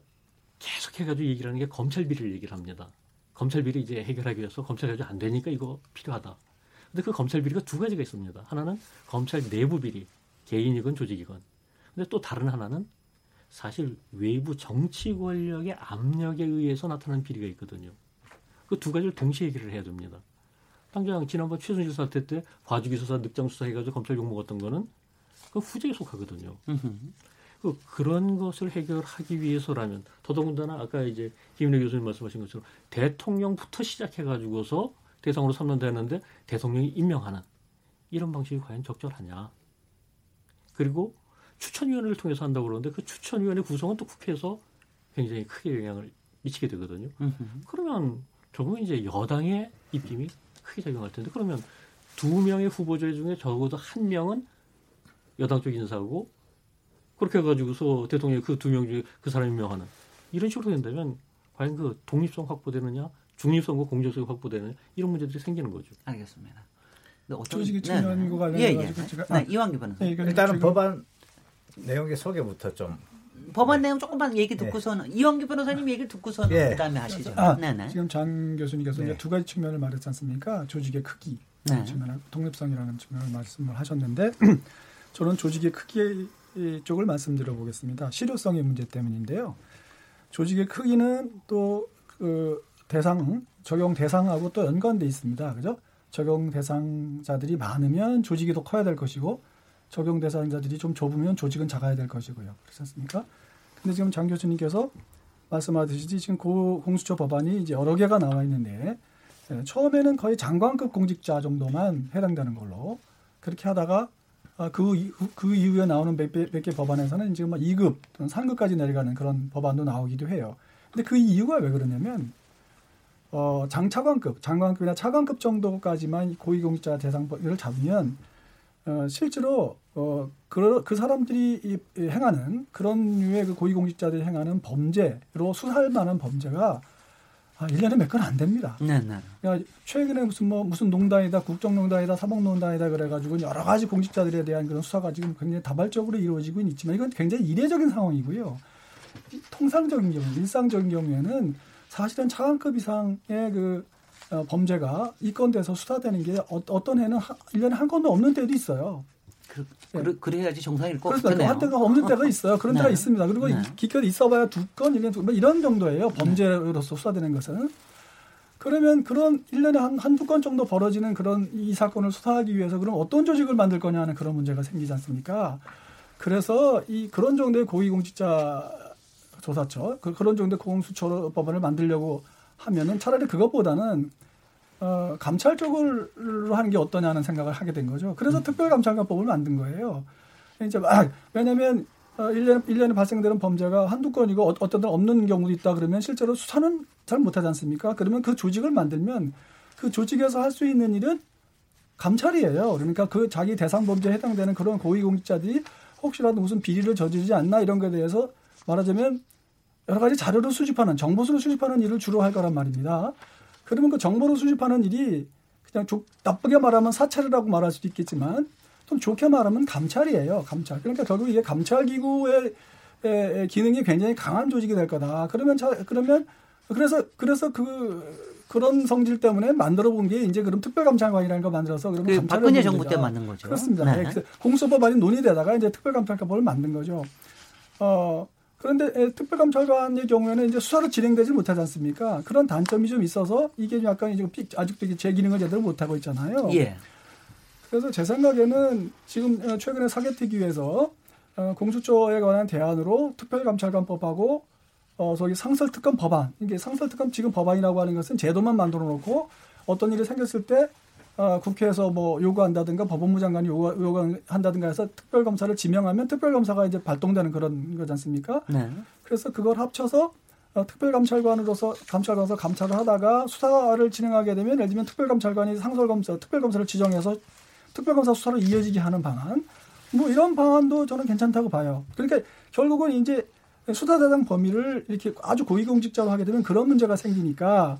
[SPEAKER 4] 계속 해가지고 얘기를 하는 게 검찰 비리를 얘기를 합니다. 검찰 비리 이제 해결하기 위해서 검찰 가지고 안 되니까 이거 필요하다. 근데 그 검찰 비리가 두 가지가 있습니다. 하나는 검찰 내부 비리, 개인이건 조직이건. 근데 또 다른 하나는 사실 외부 정치 권력의 압력에 의해서 나타나는 비리가 있거든요. 그 두 가지를 동시에 얘기를 해야 됩니다. 당장 지난번 최순실 사태 때 과주기 수사 늑장 수사 해가지고 검찰 욕 먹었던 거는 그 후제에 속하거든요. 그 그런 것을 해결하기 위해서라면 더더군다나 아까 이제 김인혜 교수님 말씀하신 것처럼 대통령부터 시작해 가지고서 대상으로 삼는다는데 대통령이 임명하는 이런 방식이 과연 적절하냐? 그리고 추천위원회를 통해서 한다고 그러는데 그 추천위원회 구성은 또 국회에서 굉장히 크게 영향을 미치게 되거든요. 그러면 결국은 이제 여당의 입김이 크게 작용할 텐데 그러면 두 명의 후보자 중에 적어도 한 명은 여당 쪽 인사고 그렇게 해가지고서 대통령이 그두 명 중에 그 사람이 명하는 이런 식으로 된다면 과연 그 독립성 확보되느냐 중립성과 공정성이 확보되느냐 이런 문제들이 생기는 거죠.
[SPEAKER 1] 알겠습니다.
[SPEAKER 5] 조직이 측면과 관련해가지고
[SPEAKER 1] 제가 네, 이왕기 변호사. 네,
[SPEAKER 2] 일단은 법안 내용의 소개부터 좀
[SPEAKER 1] 법안 네. 내용 조금만 얘기 듣고서는 네. 이왕기 변호사님 얘기 듣고서는 네. 그다음에 하시죠.
[SPEAKER 5] 아, 네네. 지금 장 교수님께서 이제 두 가지 측면을 말했지 않습니까? 조직의 크기 네. 측면, 독립성이라는 측면을 말씀을 하셨는데 저는 조직의 크기 쪽을 말씀드려 보겠습니다. 실효성의 문제 때문인데요. 조직의 크기는 또 그 대상 적용 대상하고 또 연관돼 있습니다. 그죠? 적용 대상자들이 많으면 조직이 더 커야 될 것이고 적용 대상자들이 좀 좁으면 조직은 작아야 될 것이고요. 그렇지 않습니까? 근데 지금 장 교수님께서 말씀하듯이 지금 고 공수처 법안이 이제 여러 개가 나와 있는데 예, 처음에는 거의 장관급 공직자 정도만 해당되는 걸로 그렇게 하다가 아, 그, 이후, 그 이후에 나오는 몇 개, 몇개 법안에서는 지금 2급 또는 3급까지 내려가는 그런 법안도 나오기도 해요. 근데 그 이유가 왜 그러냐면 어, 장차관급, 장관급이나 차관급 정도까지만 고위공직자 대상을 잡으면 어, 실제로 어, 그, 그 사람들이 행하는 그런 류의 그 고위공직자들이 행하는 범죄로 수사할 만한 범죄가 아, 1년에 몇 건 안 됩니다.
[SPEAKER 1] 네, 네.
[SPEAKER 5] 그러니까 최근에 무슨 뭐 무슨 농단이다, 국정농단이다, 사법농단이다 그래가지고 여러 가지 공직자들에 대한 그런 수사가 지금 굉장히 다발적으로 이루어지고 있지만 이건 굉장히 이례적인 상황이고요. 통상적인 경우, 일상적인 경우에는 사실은 차관급 이상의 그 어, 범죄가 입건돼서 수사되는 게 어, 떤 해는 한, 1년에 한 건도 없는 때도 있어요.
[SPEAKER 1] 그, 네. 그래야지 정상일 것
[SPEAKER 5] 같네요. 그렇습니다. 한때가 없는 때가 있어요. 그런 네. 때가 있습니다. 그리고 네. 기껏 있어봐야 두 건, 1년, 뭐 이런 정도예요. 범죄로서 수사되는 것은. 그러면 그런 1년에 한, 한두 건 정도 벌어지는 그런 이 사건을 수사하기 위해서 그럼 어떤 조직을 만들 거냐 하는 그런 문제가 생기지 않습니까? 그래서 이 그런 정도의 고위공직자 조사처 그, 그런 정도의 공수처 법안을 만들려고 하면은 차라리 그것보다는 어, 감찰 쪽으로 하는 게 어떠냐는 생각을 하게 된 거죠. 그래서 음. 특별감찰관법을 만든 거예요. 이제 아, 왜냐하면 어, 1년, 1년에 발생되는 범죄가 한두 건이고 어, 어떤 데는 없는 경우도 있다 그러면 실제로 수사는 잘 못하지 않습니까? 그러면 그 조직을 만들면 그 조직에서 할 수 있는 일은 감찰이에요. 그러니까 그 자기 대상 범죄에 해당되는 그런 고위공직자들이 혹시라도 무슨 비리를 저지르지 않나 이런 거에 대해서 말하자면 여러 가지 자료를 수집하는 정보수를 수집하는 일을 주로 할 거란 말입니다. 그러면 그 정보를 수집하는 일이 그냥 조, 나쁘게 말하면 사찰이라고 말할 수도 있겠지만 좀 좋게 말하면 감찰이에요. 감찰. 그러니까 결국 이게 감찰 기구의 에, 기능이 굉장히 강한 조직이 될 거다. 그러면 자, 그러면 그래서 그래서 그 그런 성질 때문에 만들어 본 게 이제 그럼 특별감찰관이라는 거 만들어서 그러면 그
[SPEAKER 1] 감찰을 박근혜 정부 때 만든 거죠.
[SPEAKER 5] 그렇습니다. 네. 네. 공수법안이 논의되다가 이제 특별감찰관법을 만든 거죠. 어 그런데 특별감찰관의 경우에는 이제 수사를 진행되지 못하지 않습니까? 그런 단점이 좀 있어서 이게 약간 이제 아직도 제 기능을 제대로 못하고 있잖아요.
[SPEAKER 1] 예.
[SPEAKER 5] 그래서 제 생각에는 지금 어, 최근에 사개특위에서 어, 공수처에 관한 대안으로 특별감찰관법하고 어, 저기 상설특검 법안 이게 상설특검 지금 법안이라고 하는 것은 제도만 만들어 놓고 어떤 일이 생겼을 때 어, 국회에서 뭐 요구한다든가 법원부 장관이 요구, 요구 한다든가 해서 특별검사를 지명하면 특별검사가 이제 발동되는 그런 거지 않습니까?
[SPEAKER 1] 네.
[SPEAKER 5] 그래서 그걸 합쳐서 어, 특별감찰관으로서 감찰관서 감찰을 하다가 수사를 진행하게 되면 예를 들면 특별감찰관이 상설검사, 특별검사를 지정해서 특별검사 수사로 이어지게 하는 방안, 뭐 이런 방안도 저는 괜찮다고 봐요. 그러니까 결국은 이제 수사 대상 범위를 이렇게 아주 고위공직자로 하게 되면 그런 문제가 생기니까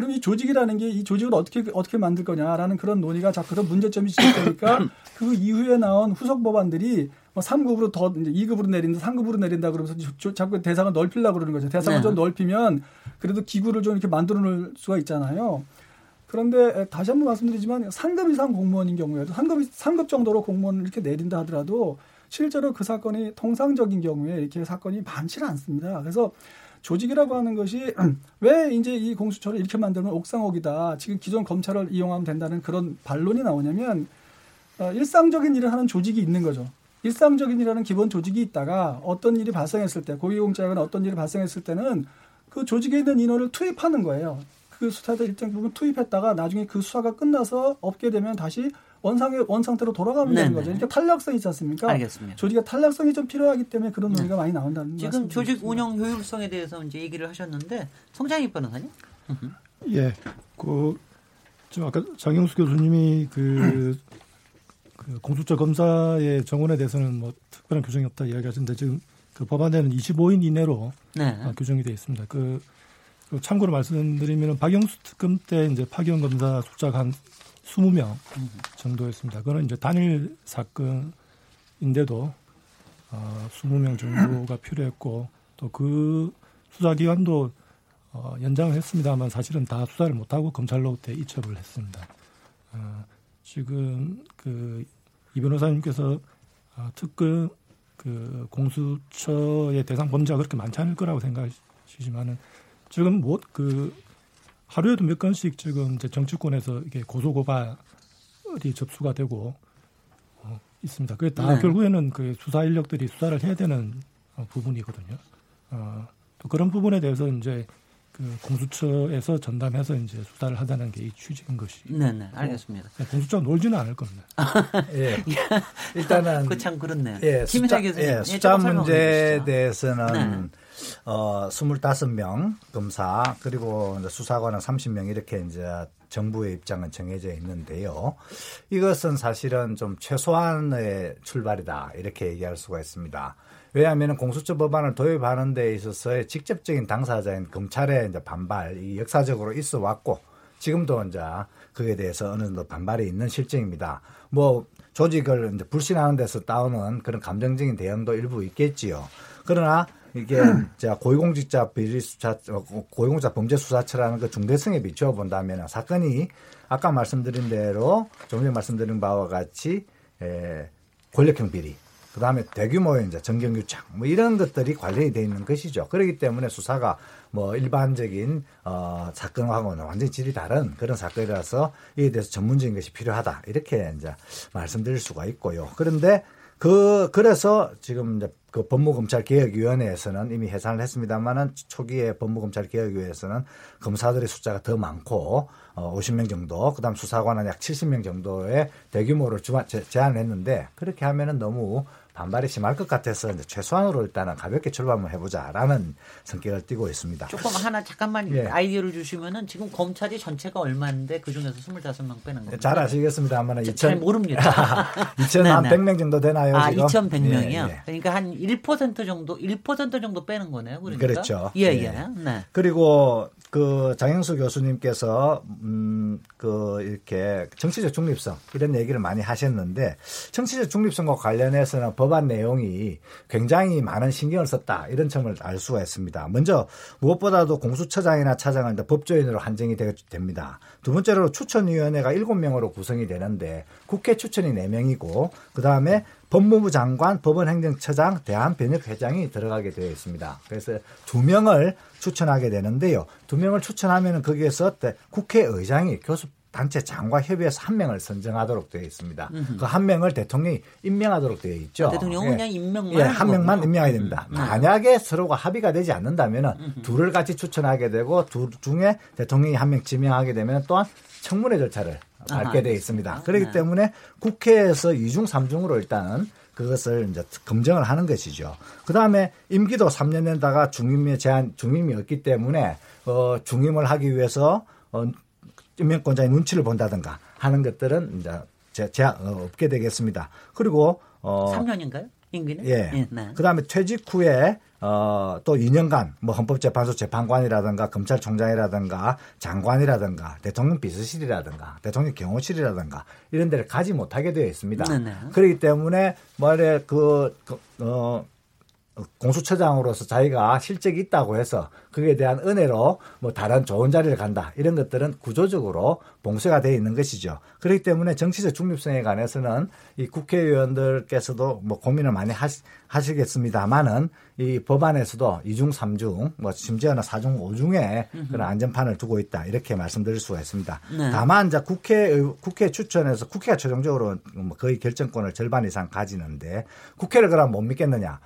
[SPEAKER 5] 그럼 이 조직이라는 게 이 조직을 어떻게 어떻게 만들 거냐라는 그런 논의가 자꾸 그런 문제점이 지적되니까 [CLEARS THROAT] 그 이후에 나온 후속 법안들이 뭐 3급으로 더 이제 2급으로 내린다, 3급으로 내린다 그러면서 자꾸 대상을 넓히려고 그러는 거죠. 대상을 네. 좀 넓히면 그래도 기구를 좀 이렇게 만들어 놓을 수가 있잖아요. 그런데 다시 한번 말씀드리지만 상급 이상 공무원인 경우에도 상급 상급 정도로 공무원을 이렇게 내린다 하더라도 실제로 그 사건이 통상적인 경우에 이렇게 사건이 많지는 않습니다. 그래서 조직이라고 하는 것이 [CLEARS THROAT] 왜 이제 이 공수처를 이렇게 만들면 옥상옥이다. 지금 기존 검찰을 이용하면 된다는 그런 반론이 나오냐면 어, 일상적인 일을 하는 조직이 있는 거죠. 일상적인 일하는 기본 조직이 있다가 어떤 일이 발생했을 때 고위공직자가 어떤 일이 발생했을 때는 그 조직에 있는 인원을 투입하는 거예요. 그 수사대 일정 부분 투입했다가 나중에 그 수사가 끝나서 없게 되면 다시 원상의 원상태로 돌아가면 되는 거죠. 그러니까 탄력성이 있지 않습니까?
[SPEAKER 1] 알겠습니다.
[SPEAKER 5] 조직의 탄력성이 좀 필요하기 때문에 그런 논의가 네. 많이 나온다는
[SPEAKER 1] 지금 말씀이십니다. 조직 운영 효율성에 대해서 이제 얘기를 하셨는데 성장희 변호사님? [LAUGHS]
[SPEAKER 3] 예, 그저 아까 장영수 교수님이 그, [CLEARS THROAT] 그 공수처 검사의 정원에 대해서는 뭐 특별한 규정이 없다 이야기하셨는데 지금 그 법안에는 25인 이내로
[SPEAKER 1] 네.
[SPEAKER 3] 아, 규정이 되어 있습니다. 그, 그 참고로 말씀드리면 박영수 특검 때 이제 파견 검사 숫자가 한 20명 정도였습니다. 그거는 이제 단일 사건인데도 어, 20명 정도가 필요했고 또 그 수사 기간도 어, 연장을 했습니다만 사실은 다 수사를 못하고 검찰로부터 이첩을 했습니다. 어, 지금 그 이 변호사님께서 어, 특검 그 공수처의 대상 범죄가 그렇게 많지 않을 거라고 생각하시지만은 지금 뭐그 하루에도 몇 건씩 지금 이제 정치권에서 이게 고소 고발이 접수가 되고 어, 있습니다. 그게 다
[SPEAKER 1] 네.
[SPEAKER 3] 결국에는 그 수사 인력들이 수사를 해야 되는 어, 부분이거든요. 어, 또 그런 부분에 대해서 이제 그 공수처에서 전담해서 이제 수사를 하자는 게 이 취지인 것이.
[SPEAKER 1] 네, 네. 알겠습니다.
[SPEAKER 3] 공수처 놀지는 않을 겁니다. [LAUGHS]
[SPEAKER 2] 예. 일단은
[SPEAKER 1] 그 참 그렇네요.
[SPEAKER 2] 예,
[SPEAKER 1] 김인하
[SPEAKER 2] 숫자,
[SPEAKER 1] 교수님.
[SPEAKER 2] 예,
[SPEAKER 1] 예,
[SPEAKER 2] 숫자 문제에. 대해서는
[SPEAKER 1] 네.
[SPEAKER 2] 어 25명 검사 그리고 수사관은 30명 이렇게 이제 정부의 입장은 정해져 있는데요. 이것은 사실은 좀 최소한의 출발이다 이렇게 얘기할 수가 있습니다. 왜냐하면 공수처 법안을 도입하는 데 있어서의 직접적인 당사자인 검찰의 이제 반발이 역사적으로 있어 왔고 지금도 이제 그에 대해서 어느 정도 반발이 있는 실정입니다. 뭐 조직을 이제 불신하는 데서 따오는 그런 감정적인 대응도 일부 있겠지요. 그러나 이게 [CLEARS THROAT] 자 고위공직자 비리 수사 어, 고위공직자 범죄 수사처라는 그 중대성에 비추어 본다면 사건이 아까 말씀드린 대로 좀 전에 말씀드린 바와 같이 에, 권력형 비리 그다음에 대규모의 이제 정경유착 뭐 이런 것들이 관련이 돼 있는 것이죠. 그렇기 때문에 수사가 뭐 일반적인 어 사건하고는 완전히 질이 다른 그런 사건이라서 이에 대해서 전문적인 것이 필요하다 이렇게 이제 말씀드릴 수가 있고요. 그런데 그 그래서 지금 이제 그 법무검찰개혁위원회에서는 이미 해산을 했습니다만은 초기에 법무검찰개혁위원회에서는 검사들의 숫자가 더 많고 어 50명 정도, 그다음 수사관은 약 70명 정도의 제- 제한을 했는데 그렇게 하면은 너무 반발이 심할 것 같아서 이제 최소한으로 일단은 가볍게 출발 한번 해보자라는 성격을 띠고 있습니다.
[SPEAKER 1] 조금 하나 잠깐만
[SPEAKER 2] 예.
[SPEAKER 1] 아이디어를 주시면은 지금 검찰이 전체가 얼마인데 그 중에서 25명 빼는 겁니다.
[SPEAKER 2] 잘 아시겠습니다만
[SPEAKER 1] 저- 잘 모릅니다. [LAUGHS]
[SPEAKER 2] 2천 한
[SPEAKER 1] 네네.
[SPEAKER 2] 100명 정도 되나요?
[SPEAKER 1] 아,
[SPEAKER 2] 지금?
[SPEAKER 1] 2,100명이요?
[SPEAKER 2] 예, 예.
[SPEAKER 1] 그러니까 한 1% 정도, 1% 정도 빼는 거네요. 그러니까.
[SPEAKER 2] 그렇죠.
[SPEAKER 1] 예,
[SPEAKER 2] 예.
[SPEAKER 1] 예. 네.
[SPEAKER 2] 그리고 그 장영수 교수님께서 음그 이렇게 정치적 중립성 이런 얘기를 많이 하셨는데 정치적 중립성과 관련해서는 법안 내용이 굉장히 많은 신경을 썼다 이런 점을 알 수가 있습니다. 먼저 무엇보다도 공수처장이나 차장은 법조인으로 한정이 되- 됩니다. 두 번째로 추천위원회가 7명으로 구성이 되는데 국회 추천이 4명이고 그 다음에 법무부 장관, 법원행정처장, 대한변협회장이 들어가게 되어 있습니다. 그래서 두 명을 추천하게 되는데요. 두 명을 추천하면 거기에서 대- 국회의장이 교수 단체 장과 협의해서 한 명을 선정하도록 되어 있습니다. 그 한 명을 대통령이 임명하도록 되어 있죠.
[SPEAKER 1] 아, 대통령은 그냥 임명만
[SPEAKER 2] 예, 한 명만
[SPEAKER 1] 거군요.
[SPEAKER 2] 임명해야 됩니다.
[SPEAKER 1] 음.
[SPEAKER 2] 만약에 서로가 합의가 되지 않는다면 둘을 같이 추천하게 되고 둘 중에 대통령이 한 명 지명하게 되면 또한 청문회 절차를 밟게 되어 있습니다.
[SPEAKER 1] 알겠습니다.
[SPEAKER 2] 그렇기
[SPEAKER 1] 네.
[SPEAKER 2] 때문에 국회에서 이중삼중으로 일단은 그것을 이제 검증을 하는 것이죠. 그 다음에 임기도 3년 내다가 중임의 제한, 중임이 없기 때문에, 어, 중임을 하기 위해서, 어, 임명권자의 눈치를 본다든가 하는 것들은 이제 제, 제, 어, 없게 되겠습니다. 그리고, 어,
[SPEAKER 1] 3년인가요? 임기는?
[SPEAKER 2] 예.
[SPEAKER 1] 네.
[SPEAKER 2] 그 다음에 퇴직 후에, 어, 또 2년간, 뭐, 헌법재판소 재판관이라든가, 검찰총장이라든가, 장관이라든가, 대통령 비서실이라든가, 대통령 경호실이라든가, 이런 데를 가지 못하게 되어 있습니다.
[SPEAKER 1] 네 네.
[SPEAKER 2] 그렇기 때문에, 말에 그, 그, 어, 공수처장으로서 자기가 실적이 있다고 해서 그에 대한 은혜로 뭐 다른 좋은 자리를 간다 이런 것들은 구조적으로 봉쇄가 되어 있는 것이죠. 그렇기 때문에 정치적 중립성에 관해서는 이 국회의원들께서도 뭐 고민을 많이 하시, 하시겠습니다만은 이 법안에서도 이중삼중뭐 심지어는 사중오중에 그런 안전판을 두고 있다 이렇게 말씀드릴 수가 있습니다.
[SPEAKER 1] 네.
[SPEAKER 2] 다만 이제 국회 국회 추천에서 국회가 최종적으로 뭐 거의 결정권을 절반 이상 가지는데 국회를 그럼 못 믿겠느냐?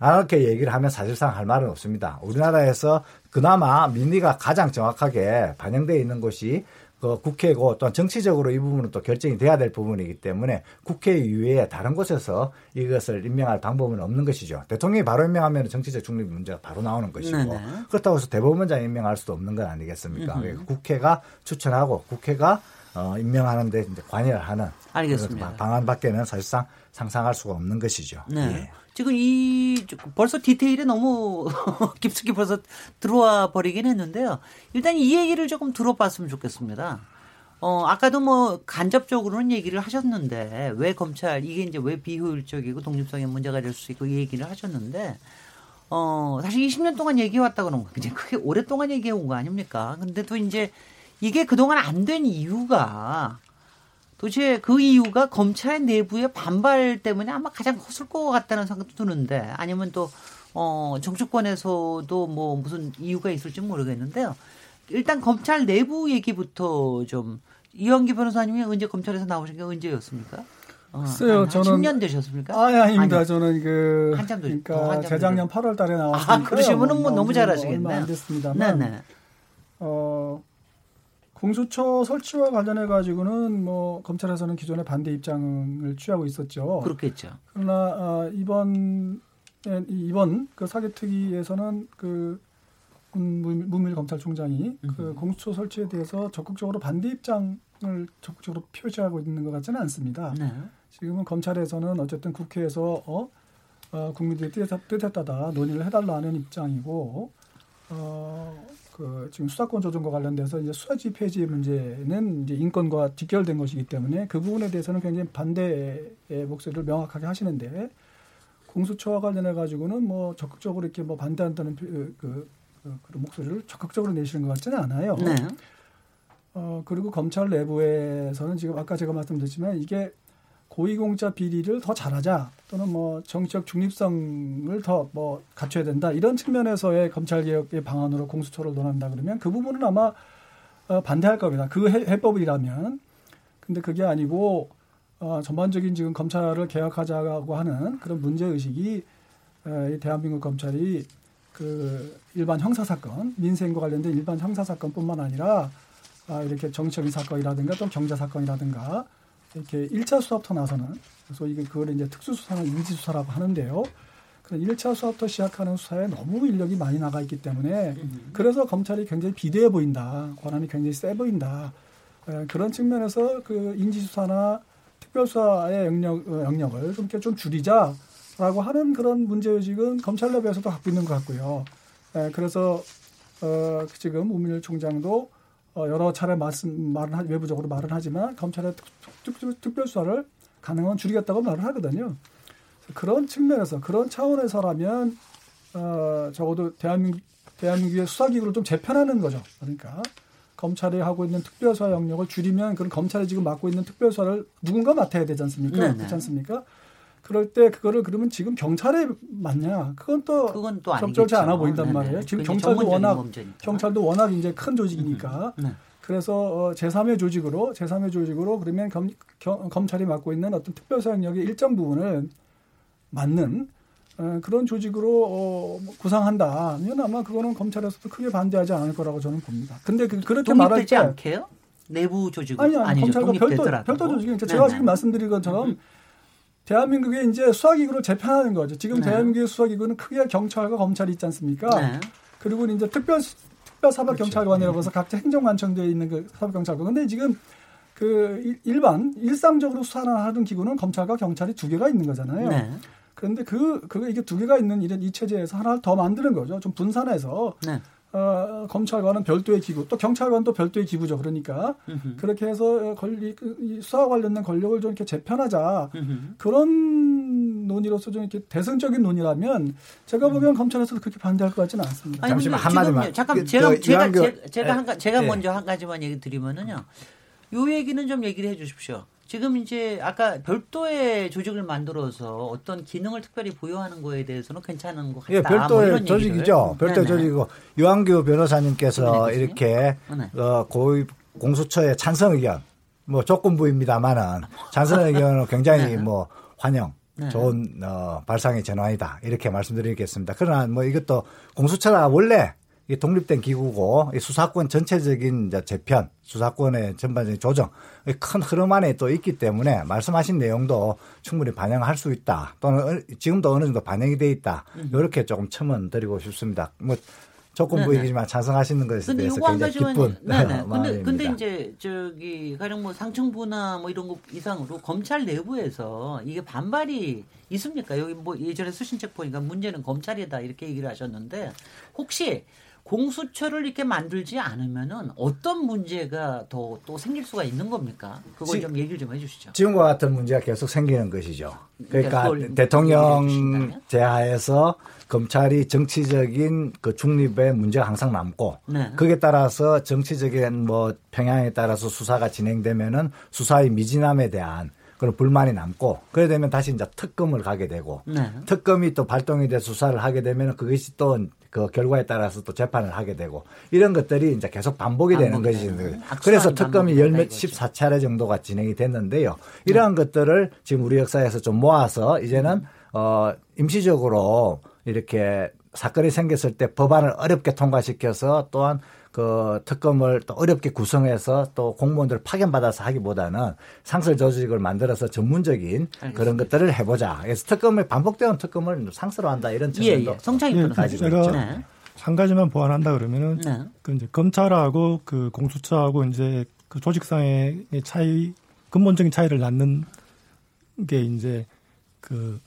[SPEAKER 2] 이렇게 얘기를 하면 사실상 할 말은 없습니다. 우리나라에서 그나마 민의가 가장 정확하게 반영되어 있는 곳이 그 국회고 또한 정치적으로 이 부분은 또 결정이 돼야 될 부분이기 때문에 국회 이외에 다른 곳에서 이것을 임명할 방법은 없는 것이죠. 대통령이 바로 임명하면 정치적 중립 문제가 바로 나오는 것이고
[SPEAKER 1] 네네.
[SPEAKER 2] 그렇다고 해서 대법원장 임명할 수도 없는 건 아니겠습니까? 그러니까 국회가 추천하고 국회가 어, 임명하는데 이제 관여를 하는
[SPEAKER 1] 알겠습니다.
[SPEAKER 2] 방안밖에는 사실상 상상할 수가 없는 것이죠.
[SPEAKER 1] 네.
[SPEAKER 2] 예.
[SPEAKER 1] 지금 이 벌써 디테일이 너무 [LAUGHS] 깊숙이 벌써 들어와 버리긴 했는데요. 일단 이 얘기를 조금 들어봤으면 좋겠습니다. 어, 아까도 뭐 간접적으로는 얘기를 하셨는데 왜 검찰 이게 이제 왜 비효율적이고 독립성에 문제가 될 수 있고 이 얘기를 하셨는데 어, 사실 20년 동안 얘기해 왔다 그런 거 굉장히 크게 오랫동안 얘기해 온 거 아닙니까? 근데 또 이제 이게 그동안 안 된 이유가 도대체 그 이유가 검찰 내부의 반발 때문에 아마 가장 컸을 것 같다는 생각도 드는데 아니면 또 어, 정치권에서도 뭐 무슨 이유가 있을지 모르겠는데요. 일단 검찰 내부 얘기부터 좀 이현기 변호사님이 언제 검찰에서 나오신 게 언제였습니까? 어,
[SPEAKER 5] 글쎄요,
[SPEAKER 1] 한
[SPEAKER 5] 저는-
[SPEAKER 1] 10년 되셨습니까?
[SPEAKER 5] 아, 예, 아닙니다.
[SPEAKER 1] 아니요.
[SPEAKER 5] 저는 그
[SPEAKER 1] 한참
[SPEAKER 5] 그러니까
[SPEAKER 1] 한참
[SPEAKER 5] 재작년
[SPEAKER 1] 더-
[SPEAKER 5] 8월 달에 나왔으니까
[SPEAKER 1] 아, 그러시면은 뭐 너무 잘하시겠네요.
[SPEAKER 5] 얼마 안 됐습니다만
[SPEAKER 1] 네네.
[SPEAKER 5] 어, 공수처 설치와 관련해 가지고는 뭐 검찰에서는 기존에 반대 입장을 취하고 있었죠.
[SPEAKER 1] 그렇겠죠.
[SPEAKER 5] 그러나 어, 이번 에, 이번 그 사개특위에서는 그 문- 문밀 검찰총장이 그 공수처 설치에 대해서 적극적으로 반대 입장을 적극적으로 표시하고 있는 것 같지는 않습니다.
[SPEAKER 1] 네.
[SPEAKER 5] 지금은 검찰에서는 어쨌든 국회에서 어, 어, 뜻에 따라 논의를 해달라는 입장이고 어, 그 지금 수사권 조정과 관련돼서 이제 수사지 폐지 문제는 이제 인권과 직결된 것이기 때문에 그 부분에 대해서는 굉장히 반대의 목소리를 명확하게 하시는데 공수처와 관련해 가지고는 뭐 적극적으로 이렇게 뭐 반대한다는 표- 그, 그, 그, 그런 목소리를 적극적으로 내시는 것 같지는 않아요.
[SPEAKER 1] 네.
[SPEAKER 5] 어, 그리고 검찰 내부에서는 지금 아까 제가 말씀드렸지만 이게 고위공자 비리를 더 잘하자 또는 뭐 정치적 중립성을 더 뭐 갖춰야 된다 이런 측면에서의 검찰 개혁의 방안으로 공수처를 논한다 그러면 그 부분은 아마 어, 반대할 겁니다. 그 해, 해법이라면 근데 그게 아니고 어, 전반적인 지금 검찰을 개혁하자고 하는 그런 문제 의식이 에, 이 대한민국 검찰이 그 일반 형사 사건 민생과 관련된 일반 형사 사건뿐만 아니라 아, 이렇게 정치적인 사건이라든가 또 경제 사건이라든가 이렇게 1차 수사부터 나서는 그래서 이게 그걸 이제 특수수사나 인지수사라고 하는데요. 그런 1차 수사부터 시작하는 수사에 너무 인력이 많이 나가 있기 때문에 그래서 검찰이 굉장히 비대해 보인다. 권한이 굉장히 세 보인다. 에, 그런 측면에서 그 인지수사나 특별수사의 영역, 어, 영역을 좀 이렇게 좀 줄이자라고 하는 그런 문제의식은 검찰 내부에서도 갖고 있는 것 같고요. 에, 그래서 어, 지금 우민일 총장도 어, 여러 차례 말씀 말은 하, 외부적으로 말은 하지만 검찰의 특별 수사를 가능한 줄이겠다고 말을 하거든요. 그런 측면에서 그런 차원에서라면 어, 적어도 대한민국 대한민국의 수사기구를 좀 재편하는 거죠. 그러니까 검찰이 하고 있는 특별수사 영역을 줄이면 그런 검찰이 지금 맡고 있는 특별수사를 누군가 맡아야 되지 않습니까?
[SPEAKER 1] 네네.
[SPEAKER 5] 그렇지 않습니까? 그럴 때 그거를 그러면 지금 경찰에 맞냐? 그건 또
[SPEAKER 1] 그건 또.
[SPEAKER 5] 적절치 않아 보인단
[SPEAKER 1] 네네.
[SPEAKER 5] 말이에요. 지금 경찰도 워낙
[SPEAKER 1] 범죄니까.
[SPEAKER 5] 경찰도 워낙 이제 큰 조직이니까
[SPEAKER 1] 네.
[SPEAKER 5] 그래서 어, 제3의 조직으로 제3의 조직으로 그러면 검, 경- 검찰이 맡고 있는 어떤 특별사 영역의 일정 부분을 맡는 어, 그런 조직으로 어, 뭐 구상한다. 면 아마 그거는 검찰에서도 크게 반대하지 않을 거라고 저는 봅니다. 근데 그, 그렇게 말할 때
[SPEAKER 1] 않게요? 내부 조직은
[SPEAKER 5] 아니 아니. 검찰과 별도. 별도 조직이 제가
[SPEAKER 1] 네네.
[SPEAKER 5] 지금 말씀드린 것처럼 대한민국의 이제 수사기구를 재편하는 거죠. 지금
[SPEAKER 1] 네.
[SPEAKER 5] 대한민국의 수사기구는 크게 경찰과 검찰이 있지 않습니까?
[SPEAKER 1] 네.
[SPEAKER 5] 그리고 이제 특별 특별 사법경찰관이라고 해서 각자 행정관청대에 있는 그 사법경찰관. 근데 지금 그 일- 일반 일상적으로 수사를 하는 기구는 검찰과 경찰이 두 개가 있는 거잖아요.
[SPEAKER 1] 네.
[SPEAKER 5] 그런데 그, 그, 이게 두 개가 있는 이런 이 체제에서 하나를 더 만드는 거죠. 좀 분산해서,
[SPEAKER 1] 네.
[SPEAKER 5] 어, 검찰관은 별도의 기구, 또 경찰관도 별도의 기구죠. 그러니까,
[SPEAKER 1] 음흠.
[SPEAKER 5] 그렇게 해서 권리, 그, 이 수사와 관련된 권력을 좀 이렇게 재편하자.
[SPEAKER 1] 음흠.
[SPEAKER 5] 그런 논의로서 좀 이렇게 대승적인 논의라면 제가 보기엔 검찰에서도 그렇게 반대할 것 같지는 않습니다.
[SPEAKER 1] 아니,
[SPEAKER 2] 잠시만, 한마디만.
[SPEAKER 1] 잠깐
[SPEAKER 2] 그,
[SPEAKER 1] 제가
[SPEAKER 2] 그
[SPEAKER 1] 제가
[SPEAKER 2] 이완규-
[SPEAKER 1] 제가, 제가 한 가, 제가
[SPEAKER 2] 예.
[SPEAKER 1] 먼저 한 가지만 얘기 드리면은요. 요 얘기는 좀 얘기를 해 주십시오. 지금 이제 아까 별도의 조직을 만들어서 어떤 기능을 특별히 부여하는 거에 대해서는 괜찮은 것 같다.
[SPEAKER 2] 예,
[SPEAKER 1] 뭐
[SPEAKER 2] 별도의
[SPEAKER 1] 이런
[SPEAKER 2] 조직이죠.
[SPEAKER 1] 얘기를.
[SPEAKER 2] 별도의
[SPEAKER 1] 네네.
[SPEAKER 2] 조직이고 유한규 변호사님께서? 이렇게
[SPEAKER 1] 네.
[SPEAKER 2] 어, 고위 공수처의 찬성 의견 뭐 조건부입니다만은 찬성 의견은 굉장히 [LAUGHS]
[SPEAKER 1] 네.
[SPEAKER 2] 뭐 환영.
[SPEAKER 1] 네.
[SPEAKER 2] 좋은 어, 발상의 전환이다 이렇게 말씀드리겠습니다. 그러나 뭐 이것도 공수처가 원래 이게 독립된 기구고 수사권 전체적인 재편, 수사권의 전반적인 조정 큰 흐름 안에 또 있기 때문에 말씀하신 내용도 충분히 반영할 수 있다. 또는 지금도 어느 정도 반영이 돼 있다. 이렇게 조금 첨언 드리고 싶습니다. 뭐 조건부이지만 찬성하시는 것에 대해서 굉장히 기쁜
[SPEAKER 1] 네네. [LAUGHS] 근데 근데 이제 저기 가령 뭐 상층부나 뭐 이런 거 이상으로 검찰 내부에서 이게 반발이 있습니까? 여기 뭐 예전에 쓰신 책 보니까 문제는 검찰이다 이렇게 얘기를 하셨는데 혹시 공수처를 이렇게 만들지 않으면은 어떤 문제가 더 또 생길 수가 있는 겁니까? 그걸 지, 좀 얘기를 좀 해주시죠.
[SPEAKER 2] 지금과 같은 문제가 계속 생기는 것이죠. 그러니까 대통령 제하에서 검찰이 정치적인 그 중립의 문제가 항상 남고 네. 그에 따라서 정치적인 뭐 평양에 따라서 수사가 진행되면은 수사의 미진함에 대한 그런 불만이 남고 그래 되면 다시 이제 특검을 가게 되고 네. 특검이 또 발동이 돼 수사를 하게 되면 그것이 또 그 결과에 따라서 또 재판을 하게 되고 이런 것들이 이제 계속 반복이 되는 것이 그래서 특검이 열몇 십사 차례 정도가 진행이 됐는데요. 이러한 네. 것들을 지금 우리 역사에서 좀 모아서 이제는 어 임시적으로 이렇게 사건이 생겼을 때 법안을 어렵게 통과시켜서 또한 그 특검을 또 어렵게 구성해서 또 공무원들을 파견받아서 하기보다는 상설 조직을 만들어서 전문적인 알겠습니다. 그런 것들을 해보자. 그래서 특검을 반복되는 특검을 상설로 한다 이런 측면도 예, 예.
[SPEAKER 1] 성창이 예,
[SPEAKER 3] 가지고 있죠. 네. 한 가지만 보완한다 그러면은 네. 그 이제 검찰하고 그 공수처하고 이제 그 조직상의 차이 근본적인 차이를 낳는 게 이제 그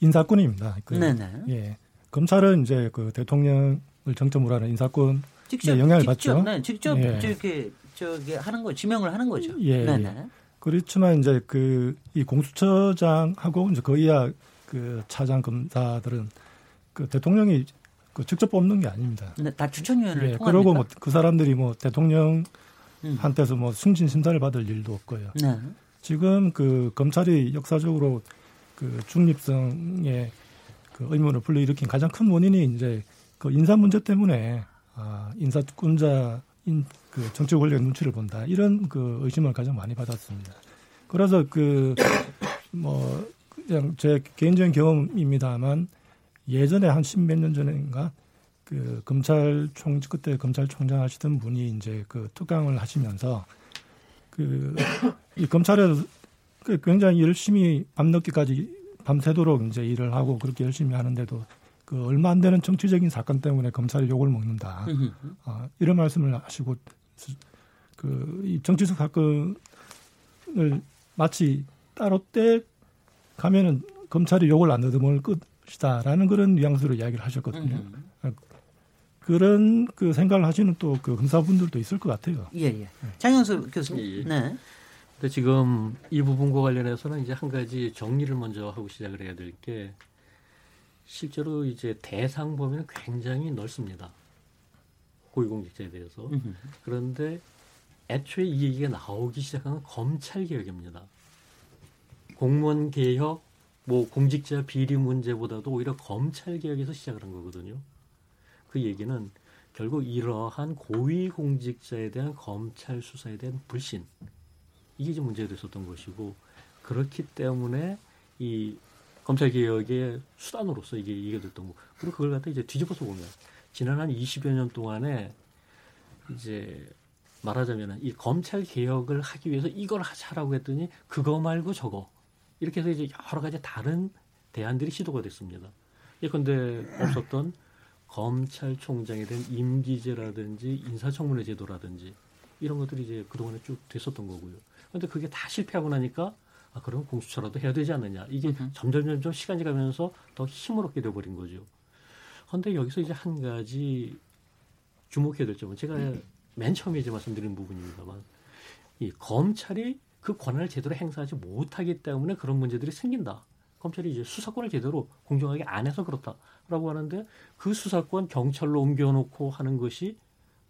[SPEAKER 3] 인사권입니다. 그, 네네. 예. 검찰은 이제 그 대통령을 정점으로 하는 인사권 직접 영향을
[SPEAKER 1] 직접,
[SPEAKER 3] 받죠.
[SPEAKER 1] 네, 직접 예. 저기 저기 하는 거 지명을 하는 거죠.
[SPEAKER 3] 예. 네네. 예. 그렇지만 이제 그 이 공수처장하고 이제 그 이하 그 차장 검사들은 그 대통령이 그 직접 뽑는 게 아닙니다.
[SPEAKER 1] 네, 다 추천위원회를
[SPEAKER 3] 예, 그러고 뭐 그 사람들이 뭐 대통령 한테서 뭐 승진 심사를 받을 일도 없고요. 네. 지금 그 검찰이 역사적으로 그 중립성의 그 의문을 불러일으킨 가장 큰 원인이 이제 그 인사 문제 때문에 아, 인사권자인 그 정치 권력의 눈치를 본다 이런 그 의심을 가장 많이 받았습니다. 그래서 그 뭐 그냥 제 개인적인 경험입니다만 예전에 한 십몇 년 전인가 그 검찰총 그때 검찰총장 하시던 분이 이제 그 특강을 하시면서 그 이 검찰에서 그 굉장히 열심히 밤늦게까지 밤새도록 이제 일을 하고 그렇게 열심히 하는데도 그 얼마 안 되는 정치적인 사건 때문에 검찰이 욕을 먹는다. 어, 이런 말씀을 하시고 그 이 정치적 사건을 마치 따로 때 가면은 검찰이 욕을 안 얻어먹을 것이다라는 그런 뉘앙스로 이야기를 하셨거든요. 어, 그런 그 생각을 하시는 또 그 검사분들도 있을 것 같아요.
[SPEAKER 1] 예, 예. 장영수 교수님. 예, 예. 네.
[SPEAKER 4] 근데 지금 이 부분과 관련해서는 이제 한 가지 정리를 먼저 하고 시작을 해야 될 게 실제로 이제 대상 범위는 굉장히 넓습니다. 고위공직자에 대해서. 그런데 애초에 이 얘기가 나오기 시작한 건 검찰 개혁입니다. 공무원 개혁, 뭐 공직자 비리 문제보다도 오히려 검찰 개혁에서 시작을 한 거거든요. 그 얘기는 결국 이러한 고위공직자에 대한 검찰 수사에 대한 불신, 이게 좀 문제가 됐었던 것이고 그렇기 때문에 이 검찰 개혁의 수단으로서 이게 이게 됐던 거. 그리고 그걸 갖다 이제 뒤집어서 보면 지난 한 20여 년 동안에 이제 말하자면 이 검찰 개혁을 하기 위해서 이걸 하자라고 했더니 그거 말고 저거 이렇게 해서 이제 여러 가지 다른 대안들이 시도가 됐습니다. 예컨대 없었던 검찰총장에 대한 임기제라든지 인사청문회 제도라든지 이런 것들이 이제 그동안에 쭉 됐었던 거고요. 그런데 그게 다 실패하고 나니까 아, 그럼 공수처라도 해야 되지 않느냐. 이게 으흠. 점점 점점 시간이 가면서 더 힘을 얻게 돼버린 거죠. 그런데 여기서 이제 한 가지 주목해야 될 점은 제가 음. 맨 처음에 이제 말씀드린 부분입니다만 이 검찰이 그 권한을 제대로 행사하지 못하기 때문에 그런 문제들이 생긴다. 검찰이 이제 수사권을 제대로 공정하게 안 해서 그렇다라고 하는데 그 수사권 경찰로 옮겨놓고 하는 것이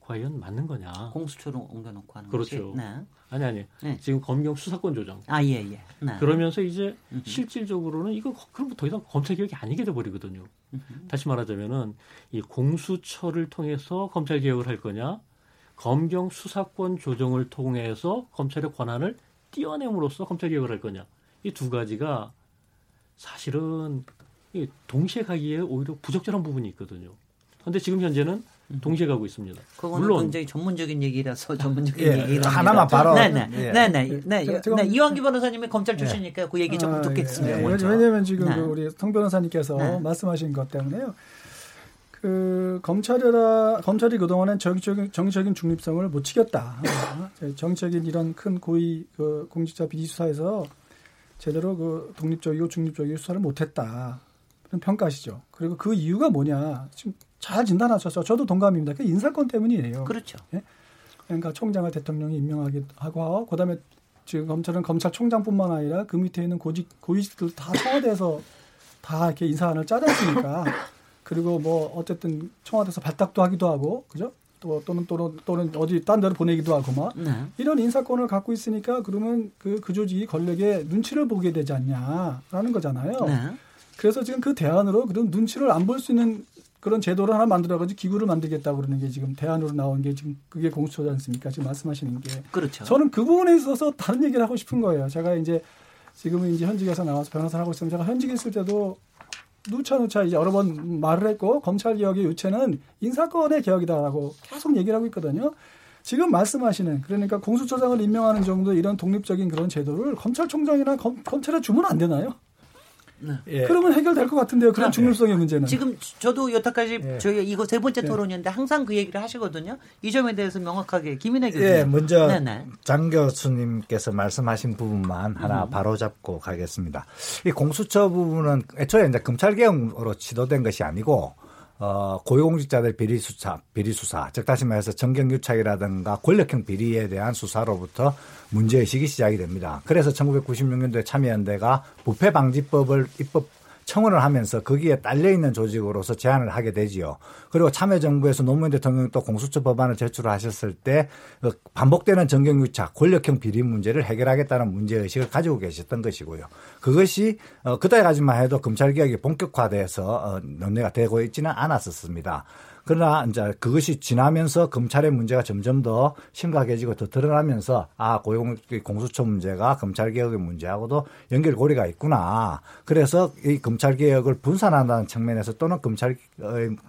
[SPEAKER 4] 과연 맞는 거냐?
[SPEAKER 1] 공수처로 옮겨놓고 하는
[SPEAKER 4] 그렇죠.
[SPEAKER 1] 네.
[SPEAKER 4] 아니 아니. 네. 지금 검경 수사권 조정.
[SPEAKER 1] 아예 예.
[SPEAKER 4] 네. 그러면서 이제 음흠. 실질적으로는 이거 그럼 더 이상 검찰 개혁이 아니게 돼 버리거든요. 다시 말하자면은 이 공수처를 통해서 검찰 개혁을 할 거냐? 검경 수사권 조정을 통해서 검찰의 권한을 띄어냄으로써 검찰 개혁을 할 거냐? 이 두 가지가 사실은 동시에 가기에 오히려 부적절한 부분이 있거든요. 그런데 지금 현재는 동시에 가고 있습니다.
[SPEAKER 1] 그거는
[SPEAKER 4] 물론
[SPEAKER 1] 굉장히 전문적인 얘기라서 전문적인
[SPEAKER 2] 예,
[SPEAKER 1] 얘기라
[SPEAKER 2] 하나만 바로.
[SPEAKER 1] 네네
[SPEAKER 2] 예.
[SPEAKER 1] 네네 네,
[SPEAKER 5] 제가- 제가-
[SPEAKER 1] 네, 이완기 변호사님이 검찰 출신이니까 그 얘기 조금
[SPEAKER 5] 아,
[SPEAKER 1] 듣겠습니다.
[SPEAKER 5] 예, 예.
[SPEAKER 1] 먼저.
[SPEAKER 5] 왜냐하면 지금
[SPEAKER 1] 네.
[SPEAKER 5] 그 우리 성 변호사님께서
[SPEAKER 1] 네.
[SPEAKER 5] 말씀하신 것 때문에요. 그 검찰이라 검찰이 그동안은 정치적인 정치적인 중립성을 못 지켰다. 어, 정치적인 이런 큰 고위 그 공직자 비리 수사에서 제대로 그 독립적이고 중립적이고 수사를 못했다. 그런 평가시죠. 그리고 그 이유가 뭐냐? 지금 잘 진단하셔서 저도 동감입니다. 그 인사권 때문이에요.
[SPEAKER 1] 그렇죠.
[SPEAKER 5] 그러니까 총장을 대통령이 임명하기도 하고 그다음에 지금 검찰은 검찰총장뿐만 아니라 그 밑에 있는 고직 고위직들 다 청와대에서 다 이렇게 인사안을 짜냈으니까 [LAUGHS] 그리고 뭐 어쨌든 청와대에서 발탁도 하기도 하고 그죠? 또 또는 또는 또는 어디 딴 데로 보내기도 하고 막
[SPEAKER 1] 네.
[SPEAKER 5] 이런 인사권을 갖고 있으니까 그러면 그, 그 조직이 권력의 눈치를 보게 되지 않냐라는 거잖아요.
[SPEAKER 1] 네.
[SPEAKER 5] 그래서 지금 그 대안으로 그런 눈치를 안 볼 수 있는 그런 제도를 하나 만들어가지고 기구를 만들겠다고 그러는 게 지금 대안으로 나온 게 지금 그게 공수처지 않습니까? 지금 말씀하시는 게.
[SPEAKER 1] 그렇죠.
[SPEAKER 5] 저는 그 부분에 있어서 다른 얘기를 하고 싶은 거예요. 제가 이제 지금은 이제 현직에서 나와서 변호사를 하고 있으면 제가 현직에 있을 때도 누차누차 이제 여러 번 말을 했고 검찰 개혁의 유체는 인사권의 개혁이다라고 계속 얘기를 하고 있거든요. 지금 말씀하시는 그러니까 공수처장을 임명하는 정도 이런 독립적인 그런 제도를 검찰총장이나 검, 검찰에 주면 안 되나요?
[SPEAKER 2] 예.
[SPEAKER 5] 그러면 해결될 것 같은데요. 그런 중립성의 문제는.
[SPEAKER 1] 지금 저도 여태까지
[SPEAKER 2] 예.
[SPEAKER 1] 저희가 이거 세 번째
[SPEAKER 5] 예.
[SPEAKER 1] 토론이었는데 항상 그 얘기를 하시거든요. 이 점에 대해서 명확하게 김인혜 교수님.
[SPEAKER 2] 예, 먼저
[SPEAKER 1] 네네.
[SPEAKER 2] 장 교수님께서 말씀하신 부분만 하나
[SPEAKER 1] 음.
[SPEAKER 2] 바로 잡고 가겠습니다. 이 공수처 부분은 애초에 이제 검찰 개혁으로 지도된 것이 아니고 어, 고위공직자들 비리 수사, 비리 수사, 즉 다시 말해서 정경 유착이라든가 권력형 비리에 대한 수사로부터 문제 의식이 시작이 됩니다. 그래서 1996년도에 참여연대가 부패 방지법을 입법 청원을 하면서 거기에 딸려 있는 조직으로서 제안을 하게 되지요. 그리고 참여정부에서 노무현 대통령이 또 공수처 법안을 제출하셨을 때그 반복되는 정경유착, 권력형 비리 문제를 해결하겠다는 문제 의식을 가지고 계셨던 것이고요. 그것이 어, 그때까지만 해도 검찰개혁이 본격화돼서 어, 논의가 되고 있지는 않았었습니다. 그러나 이제 그것이 지나면서 검찰의 문제가 점점 더 심각해지고 더 드러나면서 아 고용 공수처 문제가 검찰 개혁의 문제하고도 연결고리가 있구나. 그래서 이 검찰 개혁을 분산한다는 측면에서 또는 검찰의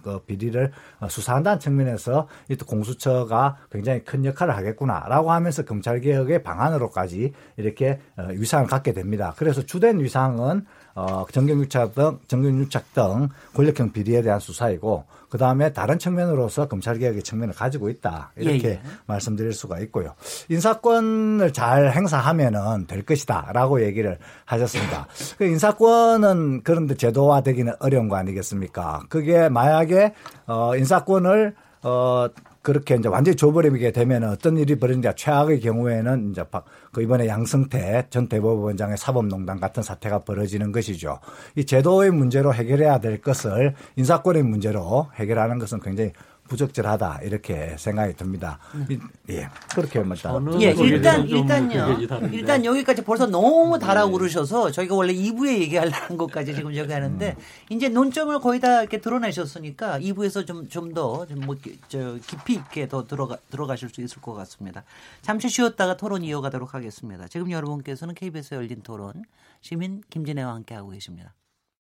[SPEAKER 2] 그 비리를 수사한다는 측면에서 이 공수처가 굉장히 큰 역할을 하겠구나라고 하면서 검찰 개혁의 방안으로까지 이렇게 어, 위상을 갖게 됩니다. 그래서 주된 위상은 어, 정경유착 등, 정경유착 등 권력형 비리에 대한 수사이고, 그 다음에 다른 측면으로서 검찰개혁의 측면을 가지고 있다. 이렇게
[SPEAKER 1] 예, 예.
[SPEAKER 2] 말씀드릴 수가 있고요. 인사권을 잘 행사하면은 될 것이다. 라고 얘기를 하셨습니다. 그 인사권은 그런데 제도화되기는 어려운 거 아니겠습니까? 그게 만약에, 어, 인사권을, 어, 그렇게 이제 완전히 줘버리게 되면 어떤 일이 벌어지냐 최악의 경우에는 이제 박- 그 이번에 양승태 전 대법원장의 사법농단 같은 사태가 벌어지는 것이죠. 이 제도의 문제로 해결해야 될 것을 인사권의 문제로 해결하는 것은 굉장히 부적절하다 이렇게 생각이 듭니다. 이- 예, 그렇게 말다.
[SPEAKER 4] 저는
[SPEAKER 1] 예, 일단 일단요. 일단 여기까지 벌써 너무 달아오르셔서 저희가 원래 2부에 얘기하려는 것까지 지금 저기 하는데 이제 논점을 거의 다 이렇게 드러내셨으니까 2부에서 좀 좀 더뭐저 깊이 있게 더 들어가 들어가실 수 있을 것 같습니다. 잠시 쉬었다가 토론 이어가도록 하겠습니다. 지금 여러분께서는 KBS 열린 토론 시민 김진애와 함께 하고 계십니다.